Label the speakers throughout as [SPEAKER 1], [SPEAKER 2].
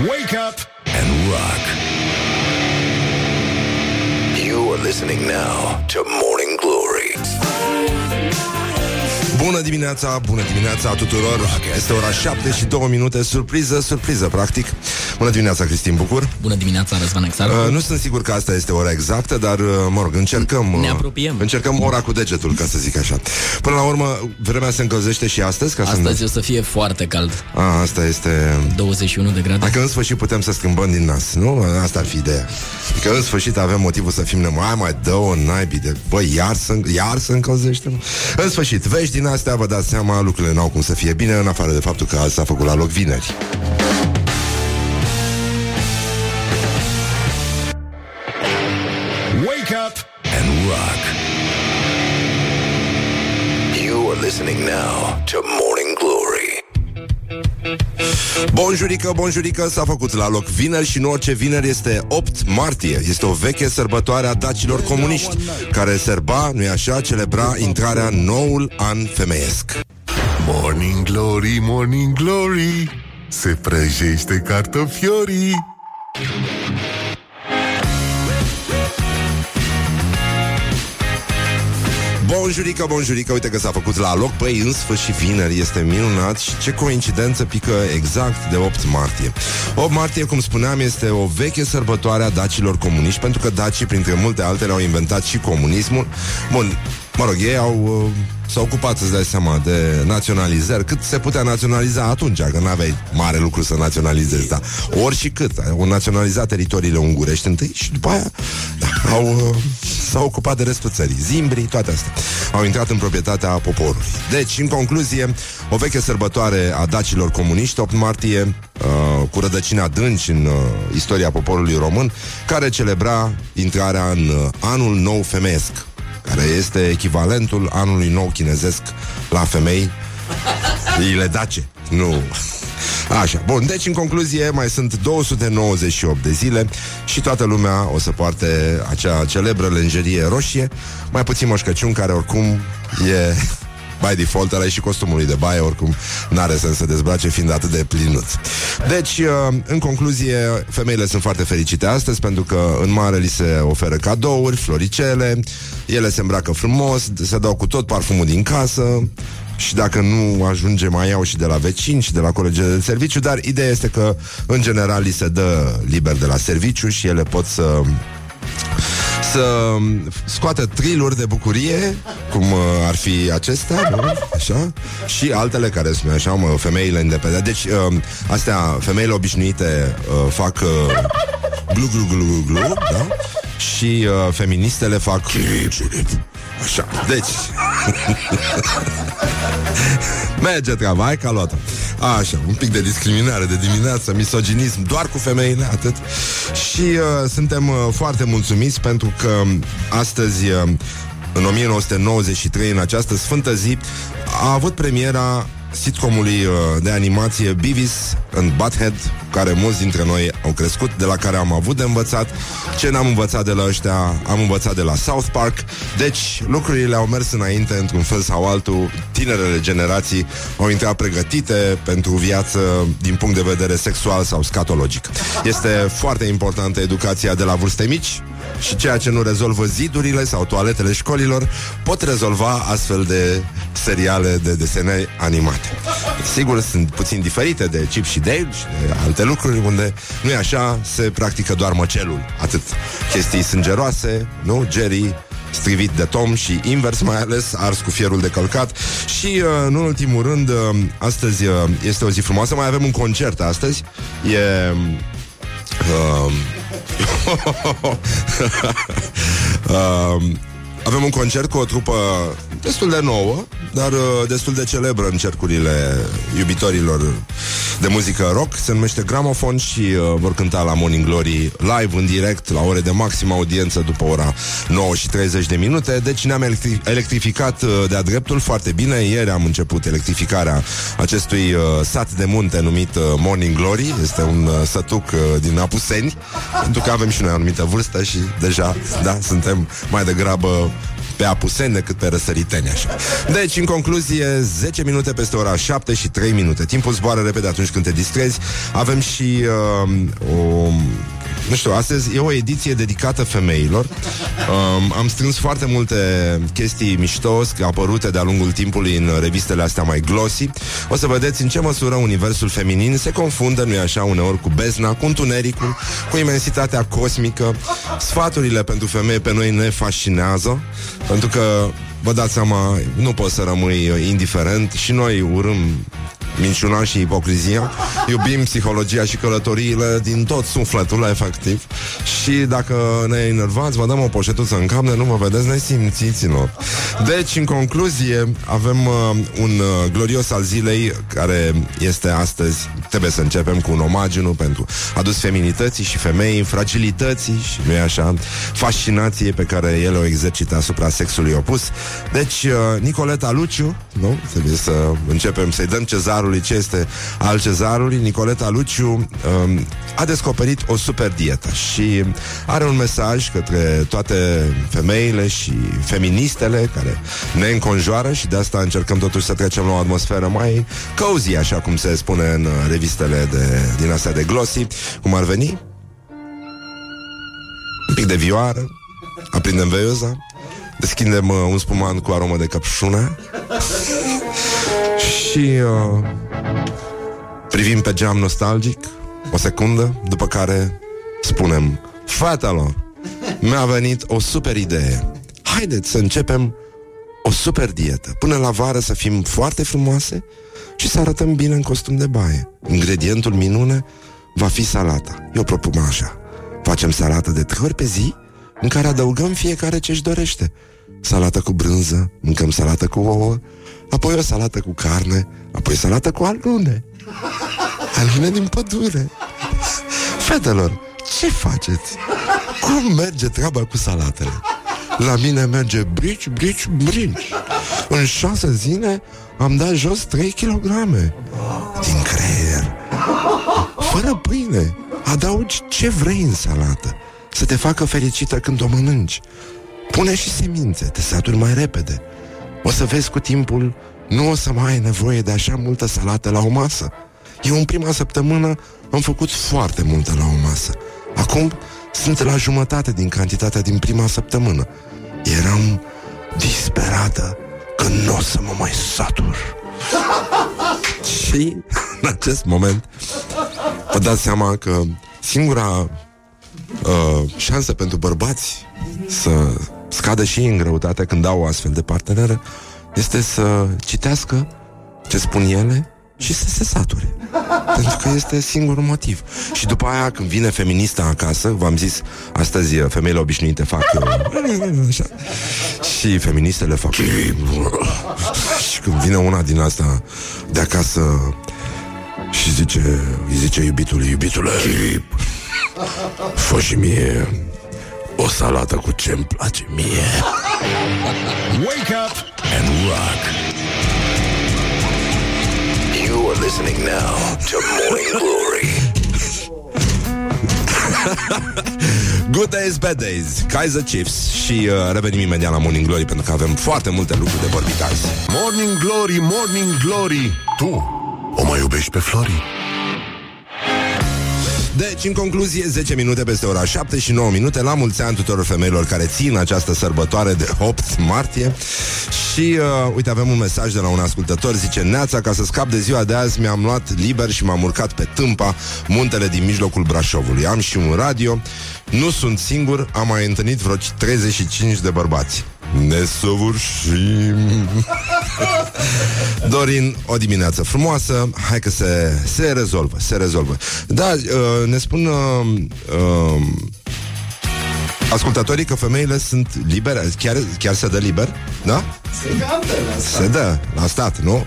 [SPEAKER 1] Wake up and rock. You are listening now to Morning Glory.
[SPEAKER 2] Bună dimineața, bună dimineața tuturor Este ora 7 și 2 minute Surpriză, surpriză, practic Bună dimineața, Cristin Bucur
[SPEAKER 3] Bună dimineața, Răzvan Exarcu
[SPEAKER 2] uh, Nu sunt sigur că asta este ora exactă Dar, uh, mă rog, încercăm
[SPEAKER 3] Ne
[SPEAKER 2] uh,
[SPEAKER 3] apropiem.
[SPEAKER 2] Încercăm ora cu degetul, ca să zic așa Până la urmă, vremea se încălzește și astăzi ca
[SPEAKER 3] Astăzi
[SPEAKER 2] să
[SPEAKER 3] o să fie foarte cald
[SPEAKER 2] A, asta este
[SPEAKER 3] 21 de grade
[SPEAKER 2] Dacă în sfârșit putem să schimbăm din nas, nu? Asta ar fi ideea. Adică în sfârșit avem motivul să fim nemai, Hai mai dă o naibii de... Băi, iar să, iar să încălzește? mă? În sfârșit, vești din astea, vă dați seama, lucrurile n-au cum să fie bine, în afară de faptul că azi s-a făcut la loc vineri.
[SPEAKER 1] Listening now to Morning Glory.
[SPEAKER 2] Bonjurică, bonjurică, s-a făcut la loc vineri și nu orice vineri este 8 martie. Este o veche sărbătoare a dacilor comuniști, care serba, nu-i așa, celebra intrarea în noul an femeiesc.
[SPEAKER 4] Morning Glory, Morning Glory Se prăjește cartofiorii
[SPEAKER 2] Bonjurică, bonjurică, uite că s-a făcut la loc. Băi, în sfârșit vineri, este minunat Și ce coincidență pică exact de 8 martie. 8 martie, cum spuneam, este o veche sărbătoare a dacilor comuniști Pentru că dacii, printre multe altele, au inventat și comunismul. Bun, mă rog, ei au... Uh, S-au ocupat, să-ți dai seama, de naționalizări Cât se putea naționaliza atunci Că n-aveai mare lucru să naționalizezi da. Ori și cât Au naționalizat teritoriile ungurești întâi Și după aia da, au, uh, s-au ocupat de restul țării. Zimbrii, toate astea. Au intrat în proprietatea poporului. Deci, în concluzie, o veche sărbătoare A dacilor comuniști, 8 martie uh, Cu rădăcini adânci în uh, istoria poporului român Care celebra intrarea în uh, anul nou femeiesc care este echivalentul anului nou chinezesc la femei. Ile dace, nu. Așa, bun, deci în concluzie mai sunt 298 de zile și toată lumea o să poarte acea celebră lenjerie roșie, mai puțin Moș Crăciun, care oricum e by default, ăla e și costumul lui de baie, oricum n-are sens să dezbrace fiind atât de plinuț. Deci, uh, în concluzie, femeile sunt foarte fericite astăzi pentru că în mare li se oferă cadouri, floricele, ele se îmbracă frumos, se dau cu tot parfumul din casă, și dacă nu ajunge mai iau și de la vecini și de la colegii de serviciu, dar ideea este că în general li se dă liber de la serviciu și ele pot să să scoată triluri de bucurie, cum uh, ar fi acestea, nu? Așa? Și altele care sunt așa, mă, femeile independente. Deci, uh, astea, femeile obișnuite uh, fac uh, glu, glu, glu, glu, glu, da? Și uh, feministele fac Așa, deci Merge treaba, hai ca luată Așa, un pic de discriminare de dimineață Misoginism, doar cu femeile, atât. Și uh, suntem uh, foarte mulțumiți Pentru că astăzi uh, În 1993, în această sfântă zi A avut premiera sitcomului uh, de animație Beavis and Butthead, care mulți dintre noi au crescut, de la care am avut de învățat. Ce n-am învățat de la ăștia, am învățat de la South Park. Deci, lucrurile au mers înainte într-un fel sau altul. Tinerele generații au intrat pregătite pentru viață din punct de vedere sexual sau scatologic. Este foarte importantă educația de la vârste mici, și ceea ce nu rezolvă zidurile sau toaletele școlilor pot rezolva astfel de seriale de desene animate. Sigur, sunt puțin diferite de Chip și Dale și de alte lucruri unde nu e așa, se practică doar măcelul. Atât. Chestii sângeroase, nu? Jerry strivit de Tom și invers mai ales, ars cu fierul de călcat și, uh, în ultimul rând, uh, astăzi uh, este o zi frumoasă, mai avem un concert astăzi, e... Uh, uh, avem un concert cu o trupă destul de nouă, dar uh, destul de celebră în cercurile iubitorilor de muzică rock. Se numește Gramofon și uh, vor cânta la Morning Glory live, în direct, la ore de maximă audiență după ora 9 și 30 de minute. Deci ne-am electri- electrificat uh, de-a dreptul foarte bine. Ieri am început electrificarea acestui uh, sat de munte numit uh, Morning Glory. Este un uh, sătuc uh, din Apuseni, pentru că avem și noi o anumită vârstă și deja, da, suntem mai degrabă pe apuseni decât pe răsăriteni așa. Deci, în concluzie, 10 minute peste ora 7 și 3 minute. Timpul zboară repede atunci când te distrezi. Avem și uh, o nu știu, astăzi e o ediție dedicată femeilor. Um, am strâns foarte multe chestii mișto apărute de-a lungul timpului în revistele astea mai glossy. O să vedeți în ce măsură universul feminin se confundă, nu-i așa, uneori cu bezna, cu întunericul, cu imensitatea cosmică. Sfaturile pentru femei pe noi ne fascinează, pentru că vă dați seama, nu poți să rămâi indiferent și noi urâm minciuna și ipocrizia. Iubim psihologia și călătoriile din tot sufletul, efectiv. Și dacă ne enervați, vă dăm o poșetuță în cap, nu vă vedeți nesimțiților. Deci, în concluzie, avem uh, un uh, glorios al zilei care este astăzi. Trebuie să începem cu un omagiu pentru adus feminității și femeii, fragilității și, nu așa, fascinație pe care el o exercită asupra sexului opus. Deci, uh, Nicoleta Luciu, nu? Trebuie să începem să-i dăm cezar cezarului. Ce este al cezarului, Nicoleta Luciu um, a descoperit o super dietă și are un mesaj către toate femeile și feministele care ne înconjoară și de asta încercăm totuși să trecem la o atmosferă mai cozy, așa cum se spune în revistele de, din astea de glossy, cum ar veni. Un pic de vioară, aprindem veioza, deschidem uh, un spuman cu aromă de căpșună și uh, privim pe geam nostalgic o secundă, după care spunem Fetelor, mi-a venit o super idee. Haideți să începem o super dietă. Până la vară să fim foarte frumoase și să arătăm bine în costum de baie. Ingredientul minune va fi salata. Eu propun așa. Facem salată de trei ori pe zi, în care adăugăm fiecare ce-și dorește. Salată cu brânză, mâncăm salată cu ouă, apoi o salată cu carne, apoi salată cu alune. Alune din pădure. Fetelor, ce faceți? Cum merge treaba cu salatele? La mine merge brici, brici, brici. În șase zile am dat jos 3 kg din creier. Fără pâine. Adaugi ce vrei în salată. Să te facă fericită când o mănânci. Pune și semințe, te saturi mai repede. O să vezi cu timpul, nu o să mai ai nevoie de așa multă salată la o masă. Eu în prima săptămână am făcut foarte multă la o masă. Acum sunt la jumătate din cantitatea din prima săptămână. Eram disperată că nu o să mă mai satur. Și în acest moment vă dați seama că singura uh, șansă pentru bărbați să scadă și în greutate când au o astfel de parteneră este să citească ce spun ele și să se sature. Pentru că este singurul motiv. Și după aia, când vine feminista acasă, v-am zis, astăzi femeile obișnuite fac așa, și feministele fac. Și când vine una din asta de acasă și zice, îi zice iubitului, iubitule, fă și mie o salată cu ce-mi place mie.
[SPEAKER 1] Wake up and rock. You are listening now to Morning Glory.
[SPEAKER 2] Good days, bad days Kaiser Chiefs Și uh, revenim imediat la Morning Glory Pentru că avem foarte multe lucruri de vorbit azi
[SPEAKER 4] Morning Glory, Morning Glory Tu o mai iubești pe Flori?
[SPEAKER 2] Deci, în concluzie, 10 minute peste ora 7 și 9 minute. La mulți ani tuturor femeilor care țin această sărbătoare de 8 martie. Și, uh, uite, avem un mesaj de la un ascultător. Zice, Neața, ca să scap de ziua de azi Mi-am luat liber și m-am urcat pe Tâmpa Muntele din mijlocul Brașovului. Am și un radio. Nu sunt singur, am mai întâlnit vreo 35 de bărbați ne săvârșim Dorin, o dimineață frumoasă Hai că se, se rezolvă Se rezolvă Da, uh, ne spun uh, uh, Ascultatorii că femeile sunt libere Chiar, chiar se dă liber? Da? Se dă la stat, nu?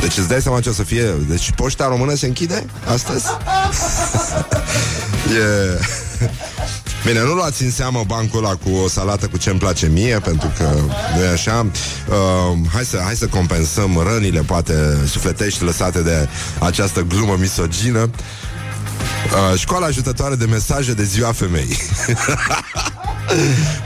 [SPEAKER 2] Deci îți dai seama ce o să fie Deci poșta română se închide astăzi? e... Bine, nu luați în seamă bancul ăla cu o salată cu ce-mi place mie, pentru că nu e așa. Uh, hai, să, hai să compensăm rănile, poate sufletești lăsate de această glumă misogină. Uh, școala ajutătoare de mesaje de ziua femei.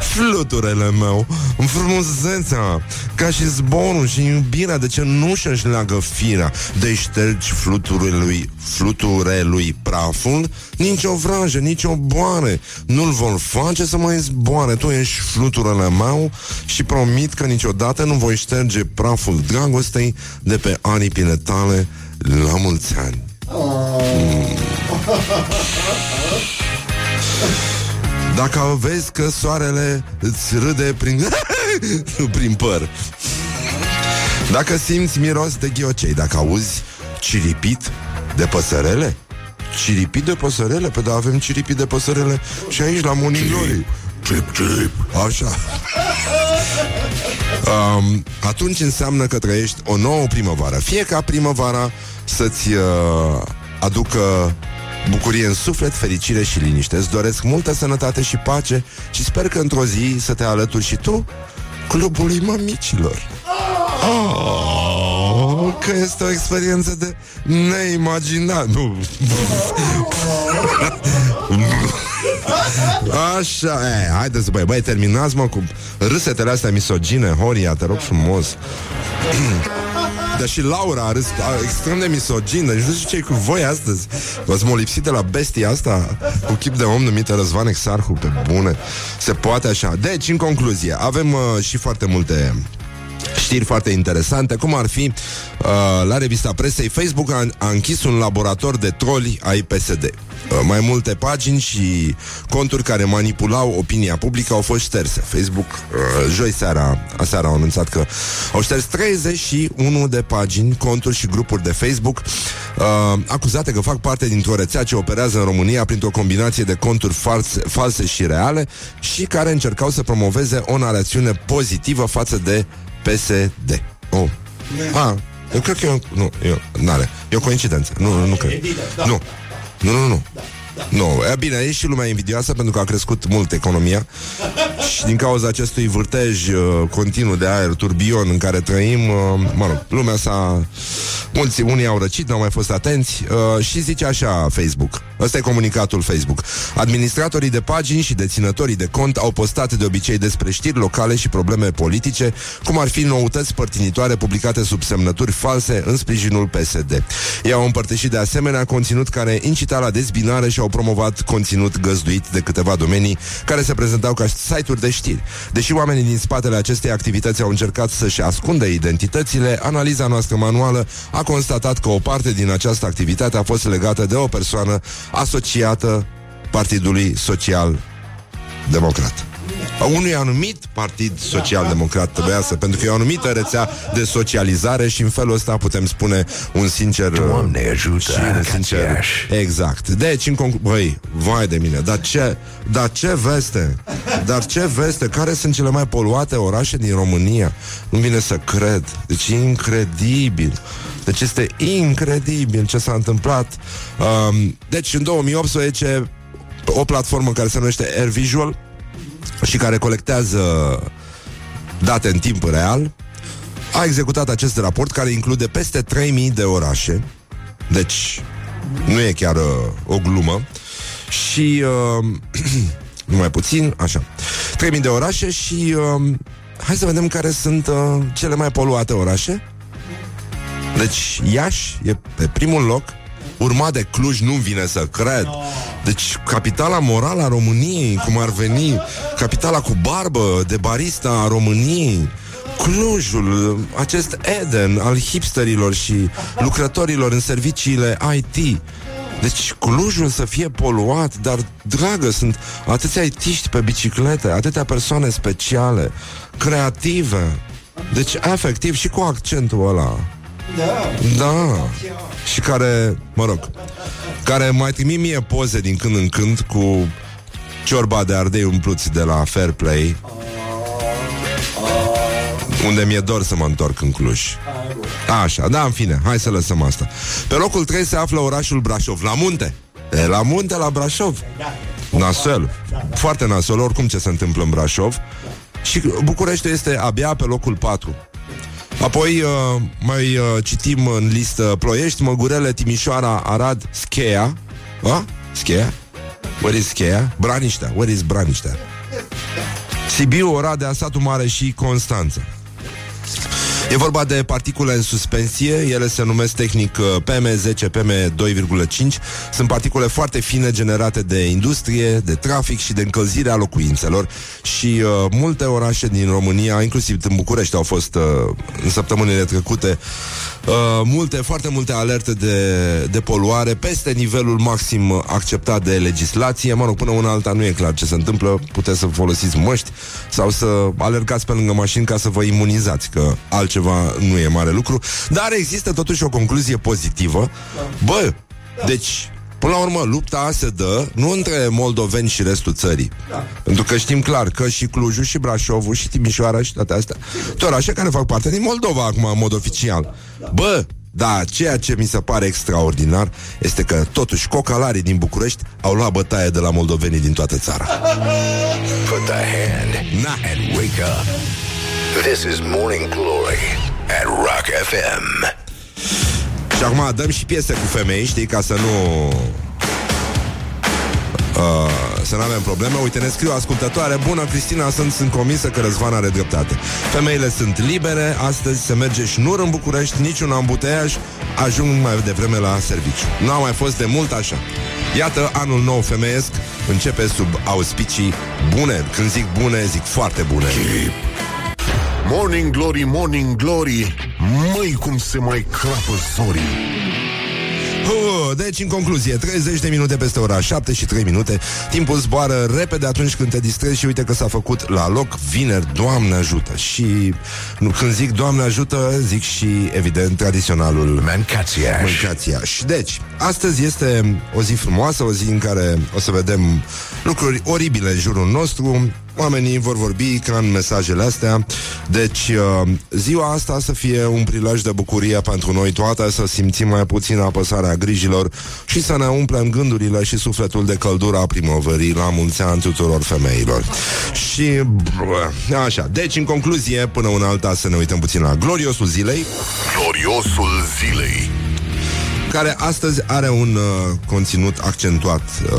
[SPEAKER 2] Fluturele meu Frumusețea Ca și zborul și iubirea De ce nu și-și leagă firea? De ștergi fluturelui Fluturelui praful? Nici o vrajă, nici o boare Nu-l vor face să mai zboare. Tu ești fluturele meu Și promit că niciodată nu voi șterge Praful dragostei De pe aripile tale La mulți ani. mm. Dacă vezi că soarele îți râde prin, prin păr. Dacă simți miros de ghiocei Dacă auzi ciripit de păsărele? Ciripit de păsărele? Păi da, avem ciripit de păsărele și aici la Morning Glory.
[SPEAKER 4] Cip, cip.
[SPEAKER 2] Așa. Um, Atunci înseamnă că trăiești o nouă primăvară. Fie ca primăvara să-ți uh, aducă bucurie în suflet, fericire și liniște. Îți doresc multă sănătate și pace și sper că într-o zi să te alături și tu clubului mămicilor. Oh, că este o experiență de neimaginat. Nu. Așa, e, haideți, băi, băi, terminați, mă, cu râsetele astea misogine, Horia, te rog frumos. Dar și Laura a râs a, extrem de misogin. Deci nu știu ce cu voi astăzi. V-ați molipsit de la bestia asta Cu chip de om numită Răzvan Exarhu Pe bune, se poate așa. Deci, în concluzie, avem uh, și foarte multe știri foarte interesante, cum ar fi uh, la revista presei Facebook a, a închis un laborator de troli ai PSD. Uh, mai multe pagini și conturi care manipulau opinia publică au fost șterse. Facebook, uh, joi seara, aseară au anunțat că au șters 31 de pagini, conturi și grupuri de Facebook uh, acuzate că fac parte dintr-o rețea ce operează în România printr-o combinație de conturi false, false și reale și care încercau să promoveze o narațiune pozitivă față de PSD. Oh. Ah, eu cred că e o, nu, eu, n-are. E o coincidență. Nu, nu, nu cred. Nu. Nu, nu, nu. Nu, e bine, e și lumea invidioasă pentru că a crescut mult economia și din cauza acestui vârtej uh, continuu de aer, turbion în care trăim, uh, mă rog, lumea s-a... Mulți, unii au răcit, n-au mai fost atenți uh, și zice așa Facebook. Ăsta e comunicatul Facebook. Administratorii de pagini și deținătorii de cont au postat de obicei despre știri locale și probleme politice, cum ar fi noutăți părtinitoare publicate sub semnături false în sprijinul PSD. Ei au împărtășit de asemenea conținut care incita la dezbinare și au promovat conținut găzduit de câteva domenii care se prezentau ca site-uri de știri. Deși oamenii din spatele acestei activități au încercat să-și ascundă identitățile, analiza noastră manuală a constatat că o parte din această activitate a fost legată de o persoană asociată Partidului Social Democrat a unui anumit partid social-democrat trebuia să, pentru că e o anumită rețea de socializare și în felul ăsta putem spune un sincer...
[SPEAKER 4] Doamne ajută,
[SPEAKER 2] și un sincer, Exact. Deci, în conc- Băi, vai de mine, dar ce, dar ce veste? Dar ce veste? Care sunt cele mai poluate orașe din România? Nu vine să cred. Deci e incredibil. Deci este incredibil ce s-a întâmplat. Um, deci, în 2018, o platformă care se numește Air Visual și care colectează date în timp real, a executat acest raport care include peste 3000 de orașe. Deci, nu e chiar uh, o glumă. Și uh, numai puțin, așa. 3000 de orașe și uh, hai să vedem care sunt uh, cele mai poluate orașe. Deci, Iași e pe primul loc, urmat de Cluj, nu vine să cred. Deci, capitala morală a României, cum ar veni, capitala cu barbă de barista a României, Clujul, acest Eden al hipsterilor și lucrătorilor în serviciile IT. Deci Clujul să fie poluat, dar, dragă, sunt atâția itiști pe biciclete, atâtea persoane speciale, creative. Deci, efectiv, și cu accentul ăla. Da. Da. Și care, mă rog, care mai trimit mie poze din când în când cu ciorba de ardei umpluți de la Fair Play unde mi-e dor să mă întorc în Cluj. Așa, da, în fine, hai să lăsăm asta. Pe locul 3 se află orașul Brașov, la munte. E, la munte, la Brașov. Nasol. Foarte nasol, oricum ce se întâmplă în Brașov. Și București este abia pe locul 4. Apoi uh, mai uh, citim în listă Ploiești, Măgurele, Timișoara, Arad, Schea. A? Schea? Where is Schea? Braniștea. Where is Braniștea? Sibiu, Oradea, Satul Mare și Constanța. E vorba de particule în suspensie, ele se numesc tehnic uh, PM10, PM2,5. Sunt particule foarte fine generate de industrie, de trafic și de încălzire a locuințelor și uh, multe orașe din România, inclusiv în București, au fost uh, în săptămânile trecute uh, multe, foarte multe alerte de, de poluare peste nivelul maxim acceptat de legislație. Mă rog, până una alta nu e clar ce se întâmplă. Puteți să folosiți măști sau să alergați pe lângă mașini ca să vă imunizați, că altceva altceva nu e mare lucru, dar există totuși o concluzie pozitivă. Bă, deci Până la urmă, lupta se dă nu între moldoveni și restul țării. Da. Pentru că știm clar că și Clujul, și Brașovul, și Timișoara și toate astea, tot așa care fac parte din Moldova acum, în mod oficial. Bă, da, ceea ce mi se pare extraordinar este că totuși cocalarii din București au luat bătaie de la moldovenii din toată țara.
[SPEAKER 1] Put the hand
[SPEAKER 2] Na.
[SPEAKER 1] and wake up. This is Morning Glory at Rock FM.
[SPEAKER 2] Și acum dăm și piese cu femei, știi, ca să nu... Uh, să nu avem probleme. Uite, ne scriu ascultătoare Bună, Cristina, sunt, sunt convinsă că Răzvan are dreptate. Femeile sunt libere Astăzi se merge și nu în București Niciun ambuteiaj Ajung mai devreme la serviciu. Nu a mai fost de mult așa. Iată, anul nou femeiesc Începe sub auspicii bune. Când zic bune, zic foarte bune
[SPEAKER 4] Morning Glory, Morning Glory Măi cum se mai crapă zorii.
[SPEAKER 2] Uh, Deci, în concluzie, 30 de minute peste ora 7 și 3 minute Timpul zboară repede atunci când te distrezi Și uite că s-a făcut la loc vineri Doamne ajută! Și nu, când zic Doamne ajută Zic și, evident, tradiționalul
[SPEAKER 1] Mancațiaș.
[SPEAKER 2] Mâncațiaș Deci, astăzi este o zi frumoasă O zi în care o să vedem lucruri oribile în jurul nostru Oamenii vor vorbi ca în mesajele astea. Deci uh, ziua asta să fie un prilej de bucurie pentru noi toate Să simțim mai puțin apăsarea grijilor Și să ne umplem gândurile și sufletul de căldura primăverii La mulți ani tuturor femeilor. Și bă, așa Deci în concluzie până una alta să ne uităm puțin la gloriosul zilei.
[SPEAKER 4] Gloriosul zilei.
[SPEAKER 2] Care astăzi are un uh, conținut accentuat uh,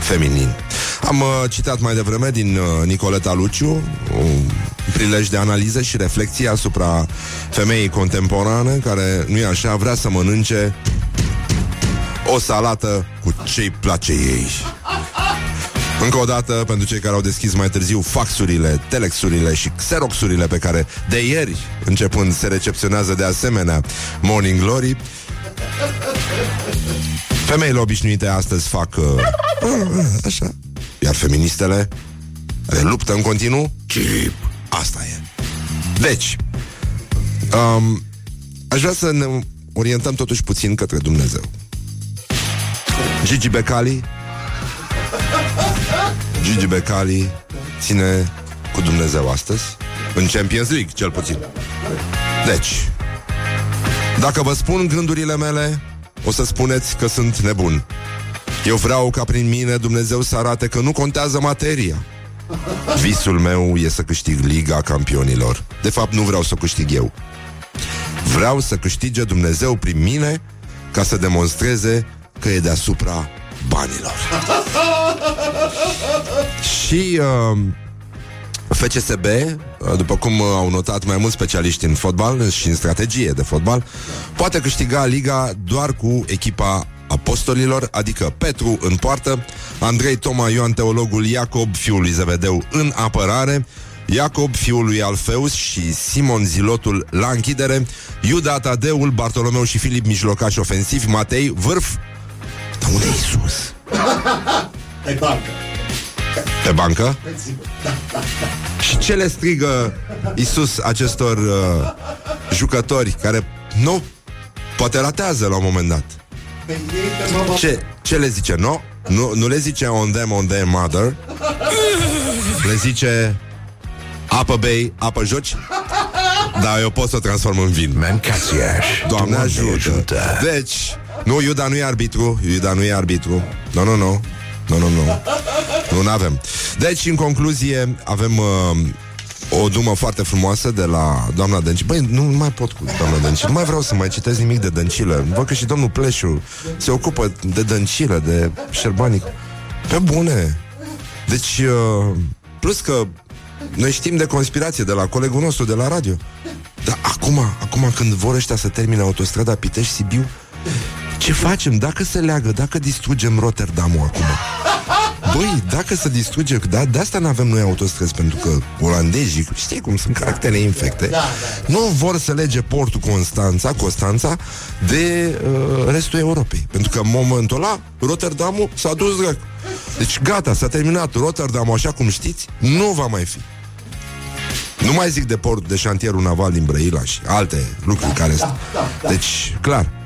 [SPEAKER 2] feminin. Am uh, citat mai devreme din uh, Nicoleta Luciu un prilej de analiză și reflexie asupra femeii contemporane care, nu e așa, vrea să mănânce o salată cu ce-i place ei. Încă o dată, pentru cei care au deschis mai târziu faxurile, telexurile și xeroxurile pe care de ieri, începând, se recepționează de asemenea Morning Glory, Femeile obișnuite astăzi fac uh, așa. Iar feministele le luptă în continuu Chip. Asta e. Deci, um, aș vrea să ne orientăm totuși puțin către Dumnezeu. Gigi Becali Gigi Becali ține cu Dumnezeu astăzi în Champions League, cel puțin. Deci, dacă vă spun gândurile mele, o să spuneți că sunt nebun. Eu vreau ca prin mine Dumnezeu să arate că nu contează materia. Visul meu e să câștig Liga Campionilor. De fapt, nu vreau să o câștig eu. Vreau să câștige Dumnezeu prin mine ca să demonstreze că e deasupra banilor. Și uh, FCSB, uh, după cum uh, au notat mai mulți specialiști în fotbal și în strategie de fotbal, poate câștiga Liga doar cu echipa apostolilor, adică Petru în poartă, Andrei Toma Ioan Teologul, Iacob, fiul lui Zevedeu, în apărare, Iacob, fiul lui Alfeus și Simon Zilotul la închidere, Iuda Tadeul, Bartolomeu și Filip mijlocași ofensivi, Matei, vârf. Dar unde e Iisus?
[SPEAKER 5] Pe bancă.
[SPEAKER 2] Pe bancă? Și ce le strigă Isus acestor uh, jucători care nu poate ratează la un moment dat? Ce, ce le zice? No? Nu, nu le zice on them, on their mother Le zice Apă bei, apă joci Da, eu pot să o transform în vin
[SPEAKER 1] Mancațiaș.
[SPEAKER 2] Doamne ajută. Deci, nu, Iuda nu e arbitru Iuda nu e arbitru Nu, nu, nu Nu, nu, nu. Nu, nu avem Deci, în concluzie, avem uh, o dumă foarte frumoasă de la doamna Dăncilă. Băi, nu mai pot cu doamna Dăncilă. Nu mai vreau să mai citesc nimic de Dăncilă. Văd că și domnul Pleșu se ocupă de Dăncilă, de Șerbanic Pe bune. Deci, uh, plus că Noi știm de conspirație de la colegul nostru de la radio. Dar acum, acum când vor ăștia să termine autostrada Pitești-Sibiu, ce facem? Dacă se leagă, dacă distrugem Rotterdamul acum, Băi, dacă se distruge, da, de asta nu avem noi autostrăzi, pentru că olandezii, știi cum sunt caractere infecte, da, da. nu vor să lege portul Constanța, Constanța de uh, restul Europei. Pentru că în momentul ăla, Rotterdamul s-a dus drag. Deci gata, s-a terminat Rotterdamul, așa cum știți, nu va mai fi. Nu mai zic de port de șantierul naval din Brăila și alte lucruri da, care da, da, da. Deci, clar,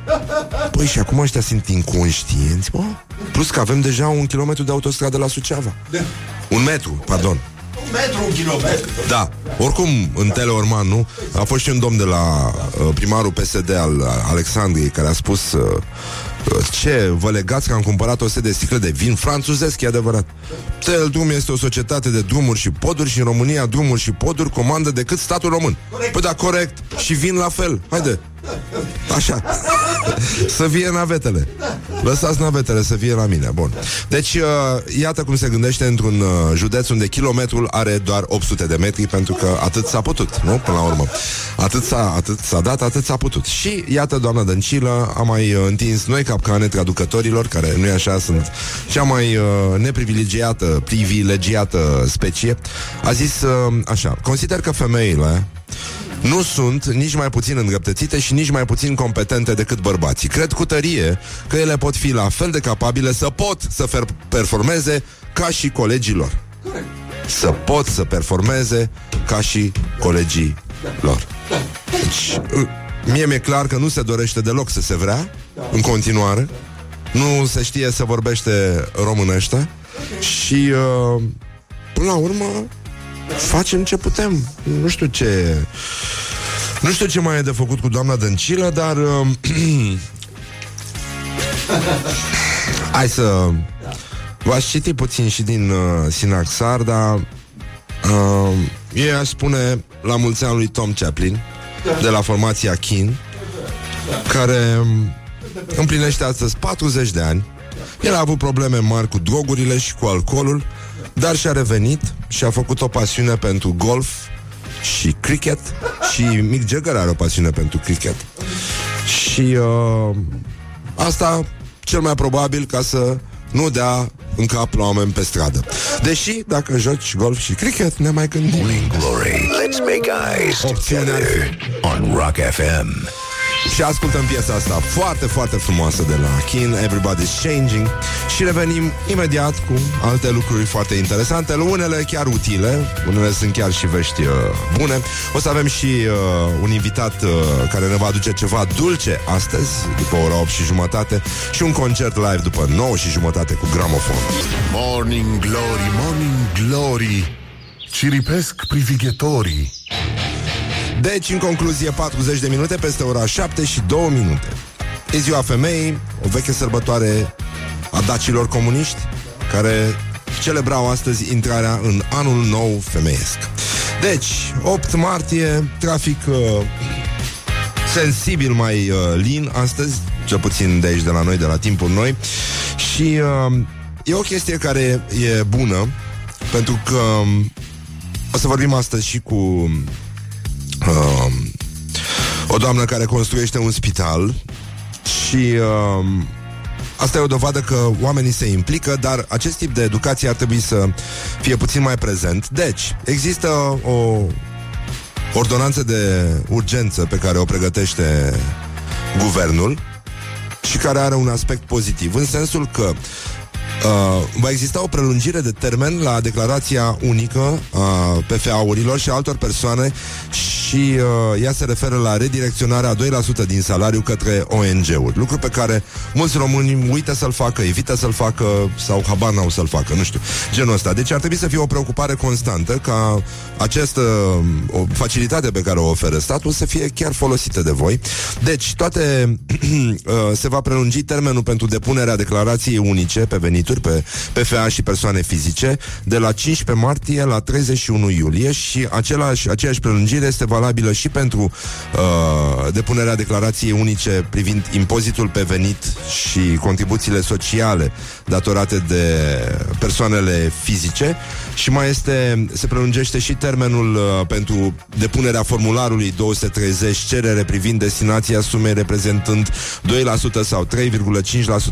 [SPEAKER 2] Păi și acum ăștia sunt inconștienți, bă? Plus că avem deja un kilometru de autostradă la Suceava. Da. Un metru, pardon.
[SPEAKER 5] Un metru, un kilometru.
[SPEAKER 2] Da. Oricum, în Teleorman, nu? A fost și un domn de la uh, primarul PSD al Alexandriei care a spus uh, ce, vă legați că am cumpărat o setă de sticle de vin franțuzesc, e adevărat. Tel Drum este o societate de drumuri și poduri și în România drumuri și poduri comandă decât statul român. Corect. Păi da, corect. Și vin la fel. Haide. Așa. să vie navetele. Lăsați navetele să vie la mine. Bun. Deci, uh, iată cum se gândește într-un uh, județ unde kilometrul are doar 800 de metri, pentru că atât s-a putut, nu? Până la urmă. Atât s-a, atât s-a dat, atât s-a putut. Și iată, doamna Dăncilă a mai uh, întins noi capcane traducătorilor, care nu e așa, sunt cea mai uh, neprivilegiată, privilegiată specie. A zis uh, așa, consider că femeile nu sunt nici mai puțin îndreptățite și nici mai puțin competente decât bărbații. Cred cu tărie că ele pot fi la fel de capabile să pot să performeze ca și colegii lor. Să pot să performeze ca și colegii lor. Deci, mie mi-e clar că nu se dorește deloc să se vrea în continuare. Nu se știe să vorbește românește și uh, până la urmă facem ce putem. Nu știu ce... Nu știu ce mai e de făcut cu doamna Dăncilă, dar... Uh, hai să... V-aș citi puțin și din uh, Sinaxar, dar... Uh, ei aș spune la mulți ani lui Tom Chaplin, de la formația Kin, care împlinește astăzi 40 de ani. El a avut probleme mari cu drogurile și cu alcoolul, dar și-a revenit și a făcut o pasiune pentru golf și cricket și Mick Jagger are o pasiune pentru cricket. Și uh, asta cel mai probabil ca să nu dea în cap la oameni pe stradă. Deși, dacă joci golf și cricket, ne mai gândim.
[SPEAKER 1] Morning Glory. Let's make eyes together on Rock FM.
[SPEAKER 2] Și ascultăm piesa asta foarte, foarte frumoasă de la Kin, Everybody's Changing. Și revenim imediat cu alte lucruri foarte interesante Unele chiar utile, unele sunt chiar și vești uh, bune. O să avem și uh, un invitat uh, care ne va aduce ceva dulce astăzi După ora 8 și jumătate Și un concert live după 9 și jumătate cu gramofon.
[SPEAKER 4] Morning Glory, Morning Glory Ciripesc privighetorii
[SPEAKER 2] deci, în concluzie, 40 de minute peste ora 7 și 2 minute. E ziua femeii, o veche sărbătoare a dacilor comuniști, care celebrau astăzi intrarea în anul nou femeiesc. Deci, 8 martie, trafic uh, sensibil mai uh, lin astăzi, cel puțin de aici, de la noi, de la timpul noi, și uh, e o chestie care e bună, pentru că um, o să vorbim astăzi și cu uh, o doamnă care construiește un spital și uh, asta e o dovadă că oamenii se implică, dar acest tip de educație ar trebui să fie puțin mai prezent. Deci, există o ordonanță de urgență pe care o pregătește guvernul și care are un aspect pozitiv, în sensul că Uh, va exista o prelungire de termen la declarația unică a PFA-urilor și altor persoane și uh, ea se referă la redirecționarea a 2% din salariu către ONG-uri. Lucru pe care mulți români uită să-l facă, evită să-l facă sau habar n-au să-l facă, nu știu, genul ăsta. Deci ar trebui să fie o preocupare constantă ca această o facilitate pe care o oferă statul să fie chiar folosită de voi. Deci toate uh, se va prelungi termenul pentru depunerea declarației unice pe venituri venituri pe PFA și persoane fizice de la 15 martie la 31 iulie și același, aceeași prelungire este valabilă și pentru uh, depunerea declarației unice privind impozitul pe venit și contribuțiile sociale datorate de persoanele fizice și mai este, se prelungește și termenul uh, pentru depunerea formularului 230 cerere privind destinația sumei reprezentând 2% sau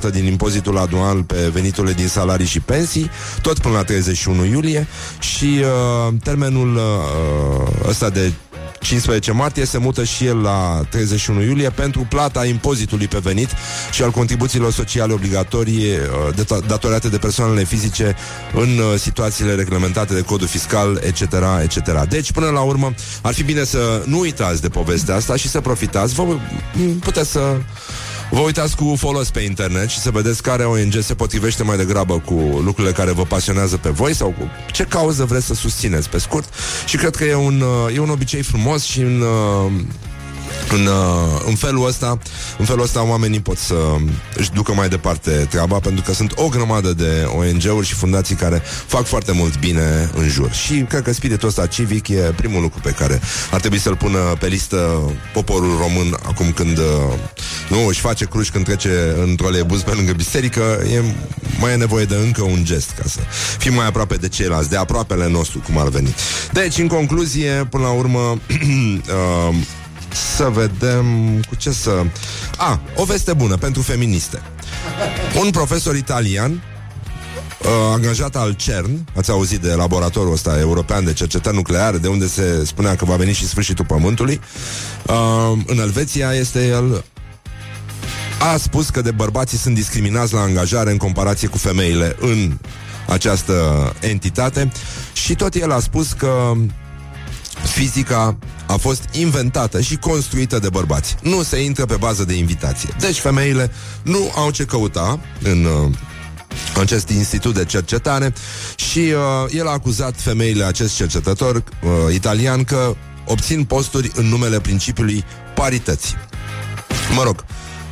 [SPEAKER 2] 3,5% din impozitul anual pe veniturile din salarii și pensii, tot până la 31 iulie și uh, termenul uh, ăsta de 15 martie se mută și el la 31 iulie pentru plata impozitului pe venit și al contribuțiilor sociale obligatorii uh, datorate de persoanele fizice în uh, situațiile reglementate de codul fiscal, etc., etc. Deci, până la urmă, ar fi bine să nu uitați de povestea asta și să profitați. Vă puteți să Vă uitați cu folos pe internet și să vedeți care ONG se potrivește mai degrabă cu lucrurile care vă pasionează pe voi sau cu ce cauză vreți să susțineți, pe scurt. Și cred că e un, uh, e un obicei frumos și un, uh, în, uh, în felul ăsta În felul ăsta oamenii pot să Își ducă mai departe treaba Pentru că sunt o grămadă de ONG-uri și fundații Care fac foarte mult bine în jur. Și cred că spiritul ăsta civic E primul lucru pe care ar trebui să-l pună Pe listă poporul român Acum când uh, nu își face cruci Când trece în troleibuz pe lângă biserică. E mai e nevoie de încă un gest Ca să fim mai aproape de ceilalți De aproapele nostru, cum ar veni. Deci, în concluzie, până la urmă uh, să vedem cu ce să... A, o veste bună pentru feministe. Un profesor italian uh, angajat al CERN, ați auzit de laboratorul ăsta european de cercetări nucleare, de unde se spunea că va veni și sfârșitul Pământului, uh, în Elveția este el. A spus că de bărbații sunt discriminați la angajare în comparație cu femeile în această entitate. Și tot el a spus că fizica a fost inventată și construită de bărbați. Nu se intră pe bază de invitație. Deci femeile nu au ce căuta în uh, acest institut de cercetare și uh, el a acuzat femeile, acest cercetător uh, italian, că obțin posturi în numele principiului parității. Mă rog,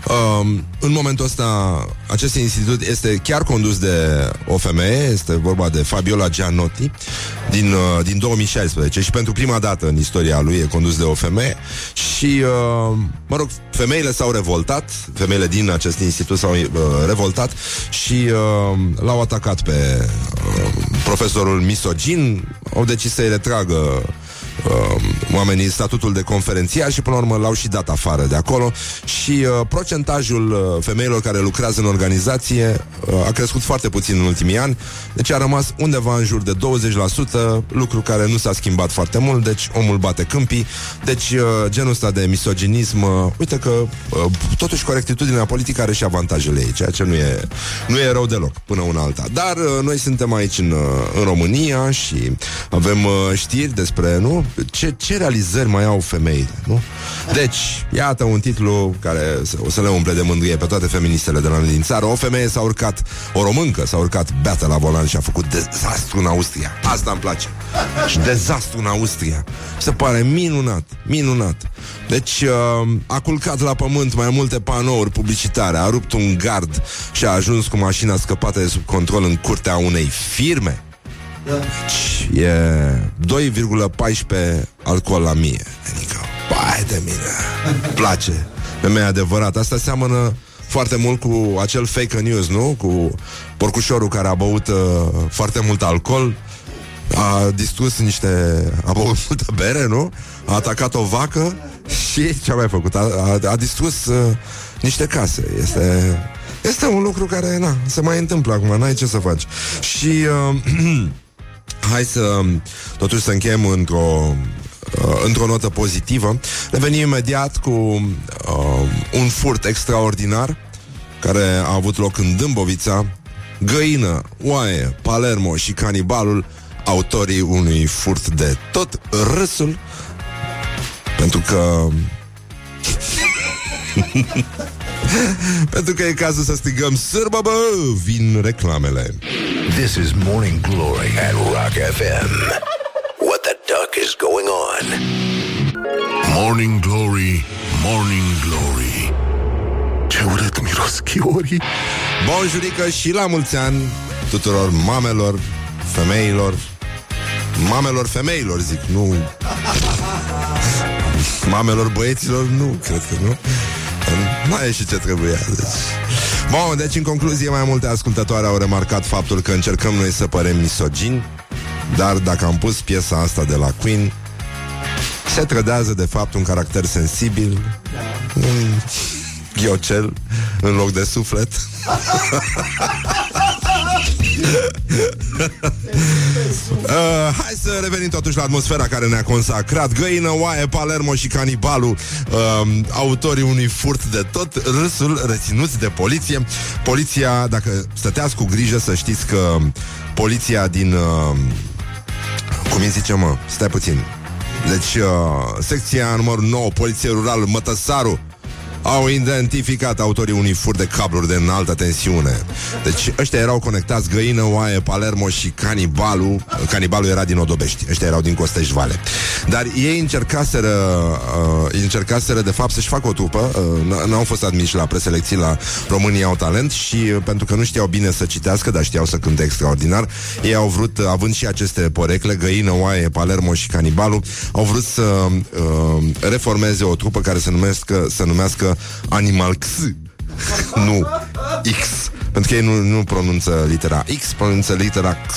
[SPEAKER 2] Um, în momentul ăsta, acest institut este chiar condus de o femeie, este vorba de Fabiola Gianotti, din, uh, din 2016 și pentru prima dată în istoria lui e condus de o femeie și, uh, mă rog, femeile s-au revoltat, femeile din acest institut s-au uh, revoltat și uh, l-au atacat pe uh, profesorul misogin, au decis să-i retragă uh, oamenii statutul de conferențiar și până la urmă l-au și dat afară de acolo. Și uh, procentajul uh, femeilor care lucrează în organizație uh, a crescut foarte puțin în ultimii ani, deci a rămas undeva în jur de 20%, lucru care nu s-a schimbat foarte mult, deci omul bate câmpii, deci uh, genul ăsta de misoginism, uh, uite că uh, totuși corectitudinea politică are și avantajele ei, ceea ce nu e, nu e rău deloc până una alta. Dar uh, noi suntem aici în, uh, în România și avem uh, știri despre, nu, ce, ce realizări mai au femeile, nu? Deci, iată un titlu care o să le umple de mândrie pe toate feministele de la noi din țară. O femeie s-a urcat, o româncă s-a urcat beată la volan și a făcut dezastru în Austria. Asta îmi place. Și dezastru în Austria. Se pare minunat, minunat. Deci uh, a culcat la pământ mai multe panouri publicitare, a rupt un gard și a ajuns cu mașina scăpată de sub control în curtea unei firme. Deci, e 2,14 alcool la mie. Adică, bai de mine. Place. Femeia adevărat. Asta seamănă foarte mult cu acel fake news, nu? Cu porcușorul care a băut uh, foarte mult alcool, a distrus niște... a băut multă bere, nu? A atacat o vacă și ce a mai făcut? A, a, a distrus uh, niște case. Este... Este un lucru care, na, se mai întâmplă acum, n-ai ce să faci. Și uh, hai să totuși să încheiem într-o uh, într-o notă pozitivă. Revenim imediat cu uh, un furt extraordinar care a avut loc în Dâmbovița. Găină, oaie, Palermo și canibalul, autorii unui furt de tot râsul, pentru că pentru că e cazul să strigăm Sârbă, bă, vin reclamele
[SPEAKER 1] This is Morning Glory at Rock FM. What the duck is going on?
[SPEAKER 4] Morning Glory, Morning Glory Ce urât miros chiorii
[SPEAKER 2] Bonjurică și la mulți ani Tuturor mamelor, femeilor Mamelor femeilor, zic, nu Mamelor băieților, nu, cred că nu. Mai e și ce trebuia. Deci. Bun, deci în concluzie mai multe ascultătoare au remarcat faptul că încercăm noi să părem misogini, dar dacă am pus piesa asta de la Queen, se trădează de fapt un caracter sensibil, un ghiocel în loc de suflet. uh, hai să revenim totuși la atmosfera care ne-a consacrat. Găină, oaie, Palermo și canibalul uh, Autorii unui furt de tot Râsul reținuți de poliție. Poliția, dacă stăteați cu grijă Să știți că poliția din uh, Cum îi zice mă? Stai puțin. Deci uh, secția numărul 9 Poliție Rural Mătăsaru au identificat autorii unui fur de cabluri de înaltă tensiune. Deci ăștia erau conectați Găină, Oaie, Palermo și Canibalul. Canibalul era din Odobești, ăștia erau din Costești Vale. Dar ei încercaseră, uh, încercaseră de fapt să-și facă o trupă, uh, n-au fost admiși la preselecții la România au talent și uh, pentru că nu știau bine să citească, dar știau să cânte extraordinar, ei au vrut, uh, având și aceste porecle, Găină, Oaie, Palermo și Canibalul, au vrut să uh, reformeze o trupă care se numească, să numească Animal X Nu X pentru că ei nu, nu pronunță litera X, pronunță litera X.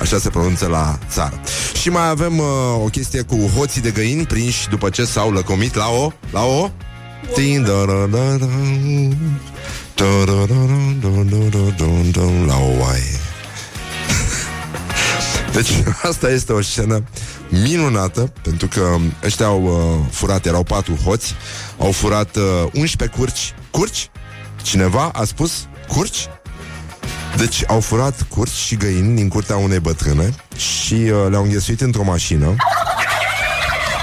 [SPEAKER 2] Așa se pronunță la țară. Și mai avem uh, o chestie cu hoții de găini prinși după ce s-au lăcomit la o... La o... La o oaie. Deci asta este o scenă minunată, pentru că ăștia au uh, furat, erau patru hoți, au furat uh, 11 curci. Curci? Cineva a spus curci? Deci au furat curci și găini din curtea unei bătrâne și uh, le-au înghesuit într-o mașină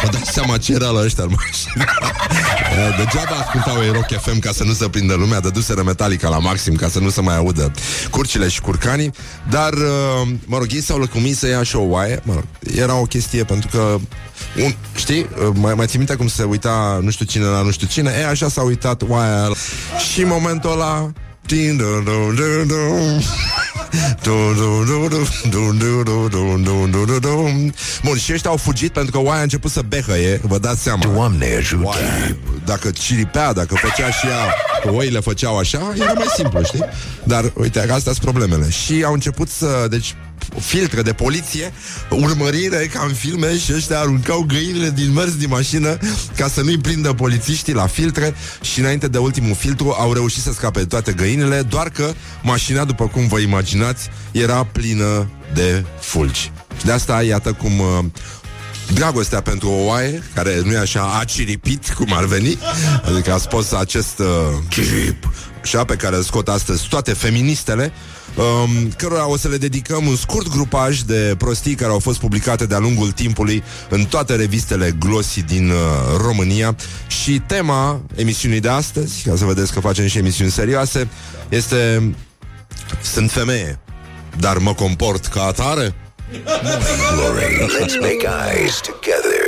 [SPEAKER 2] Vă dați seama ce era la ăștia în mașină Degeaba ascultau ei Rock FM ca să nu se prindă lumea Dăduseră Metallica la maxim ca să nu se mai audă curcile și curcanii Dar, uh, mă rog, ei s-au lăcumit să ia și o oaie Mă rog, era o chestie pentru că un, știi, uh, mai, mai ții minte cum se uita nu știu cine la nu știu cine? E, așa s-a uitat oaia Și în momentul ăla Bun, și ăștia au fugit pentru că oaia a început să behăie Vă dați seama.
[SPEAKER 1] Doamne ajută!
[SPEAKER 2] Oaia, Dacă ciripea, dacă făcea și ea Oile făceau așa, era mai simplu, știi? Dar, uite, astea sunt problemele. Și au început să, deci filtre de poliție, urmărire ca în filme și ăștia aruncau găinile din mers din mașină ca să nu-i prindă polițiștii la filtre și înainte de ultimul filtru au reușit să scape toate găinile, doar că mașina, după cum vă imaginați, era plină de fulgi. Și de asta, iată cum uh, dragostea pentru o oaie, care nu e așa, a ciripit, cum ar veni, adică a spus acest uh, cirip, și pe care îl scot astăzi toate feministele, um, cărora o să le dedicăm un scurt grupaj de prostii care au fost publicate de-a lungul timpului în toate revistele glossy din uh, România. Și tema emisiunii de astăzi, ca să vedeți că facem și emisiuni serioase, este Sunt femeie, dar mă comport ca atare?
[SPEAKER 1] Glory. Let's make eyes together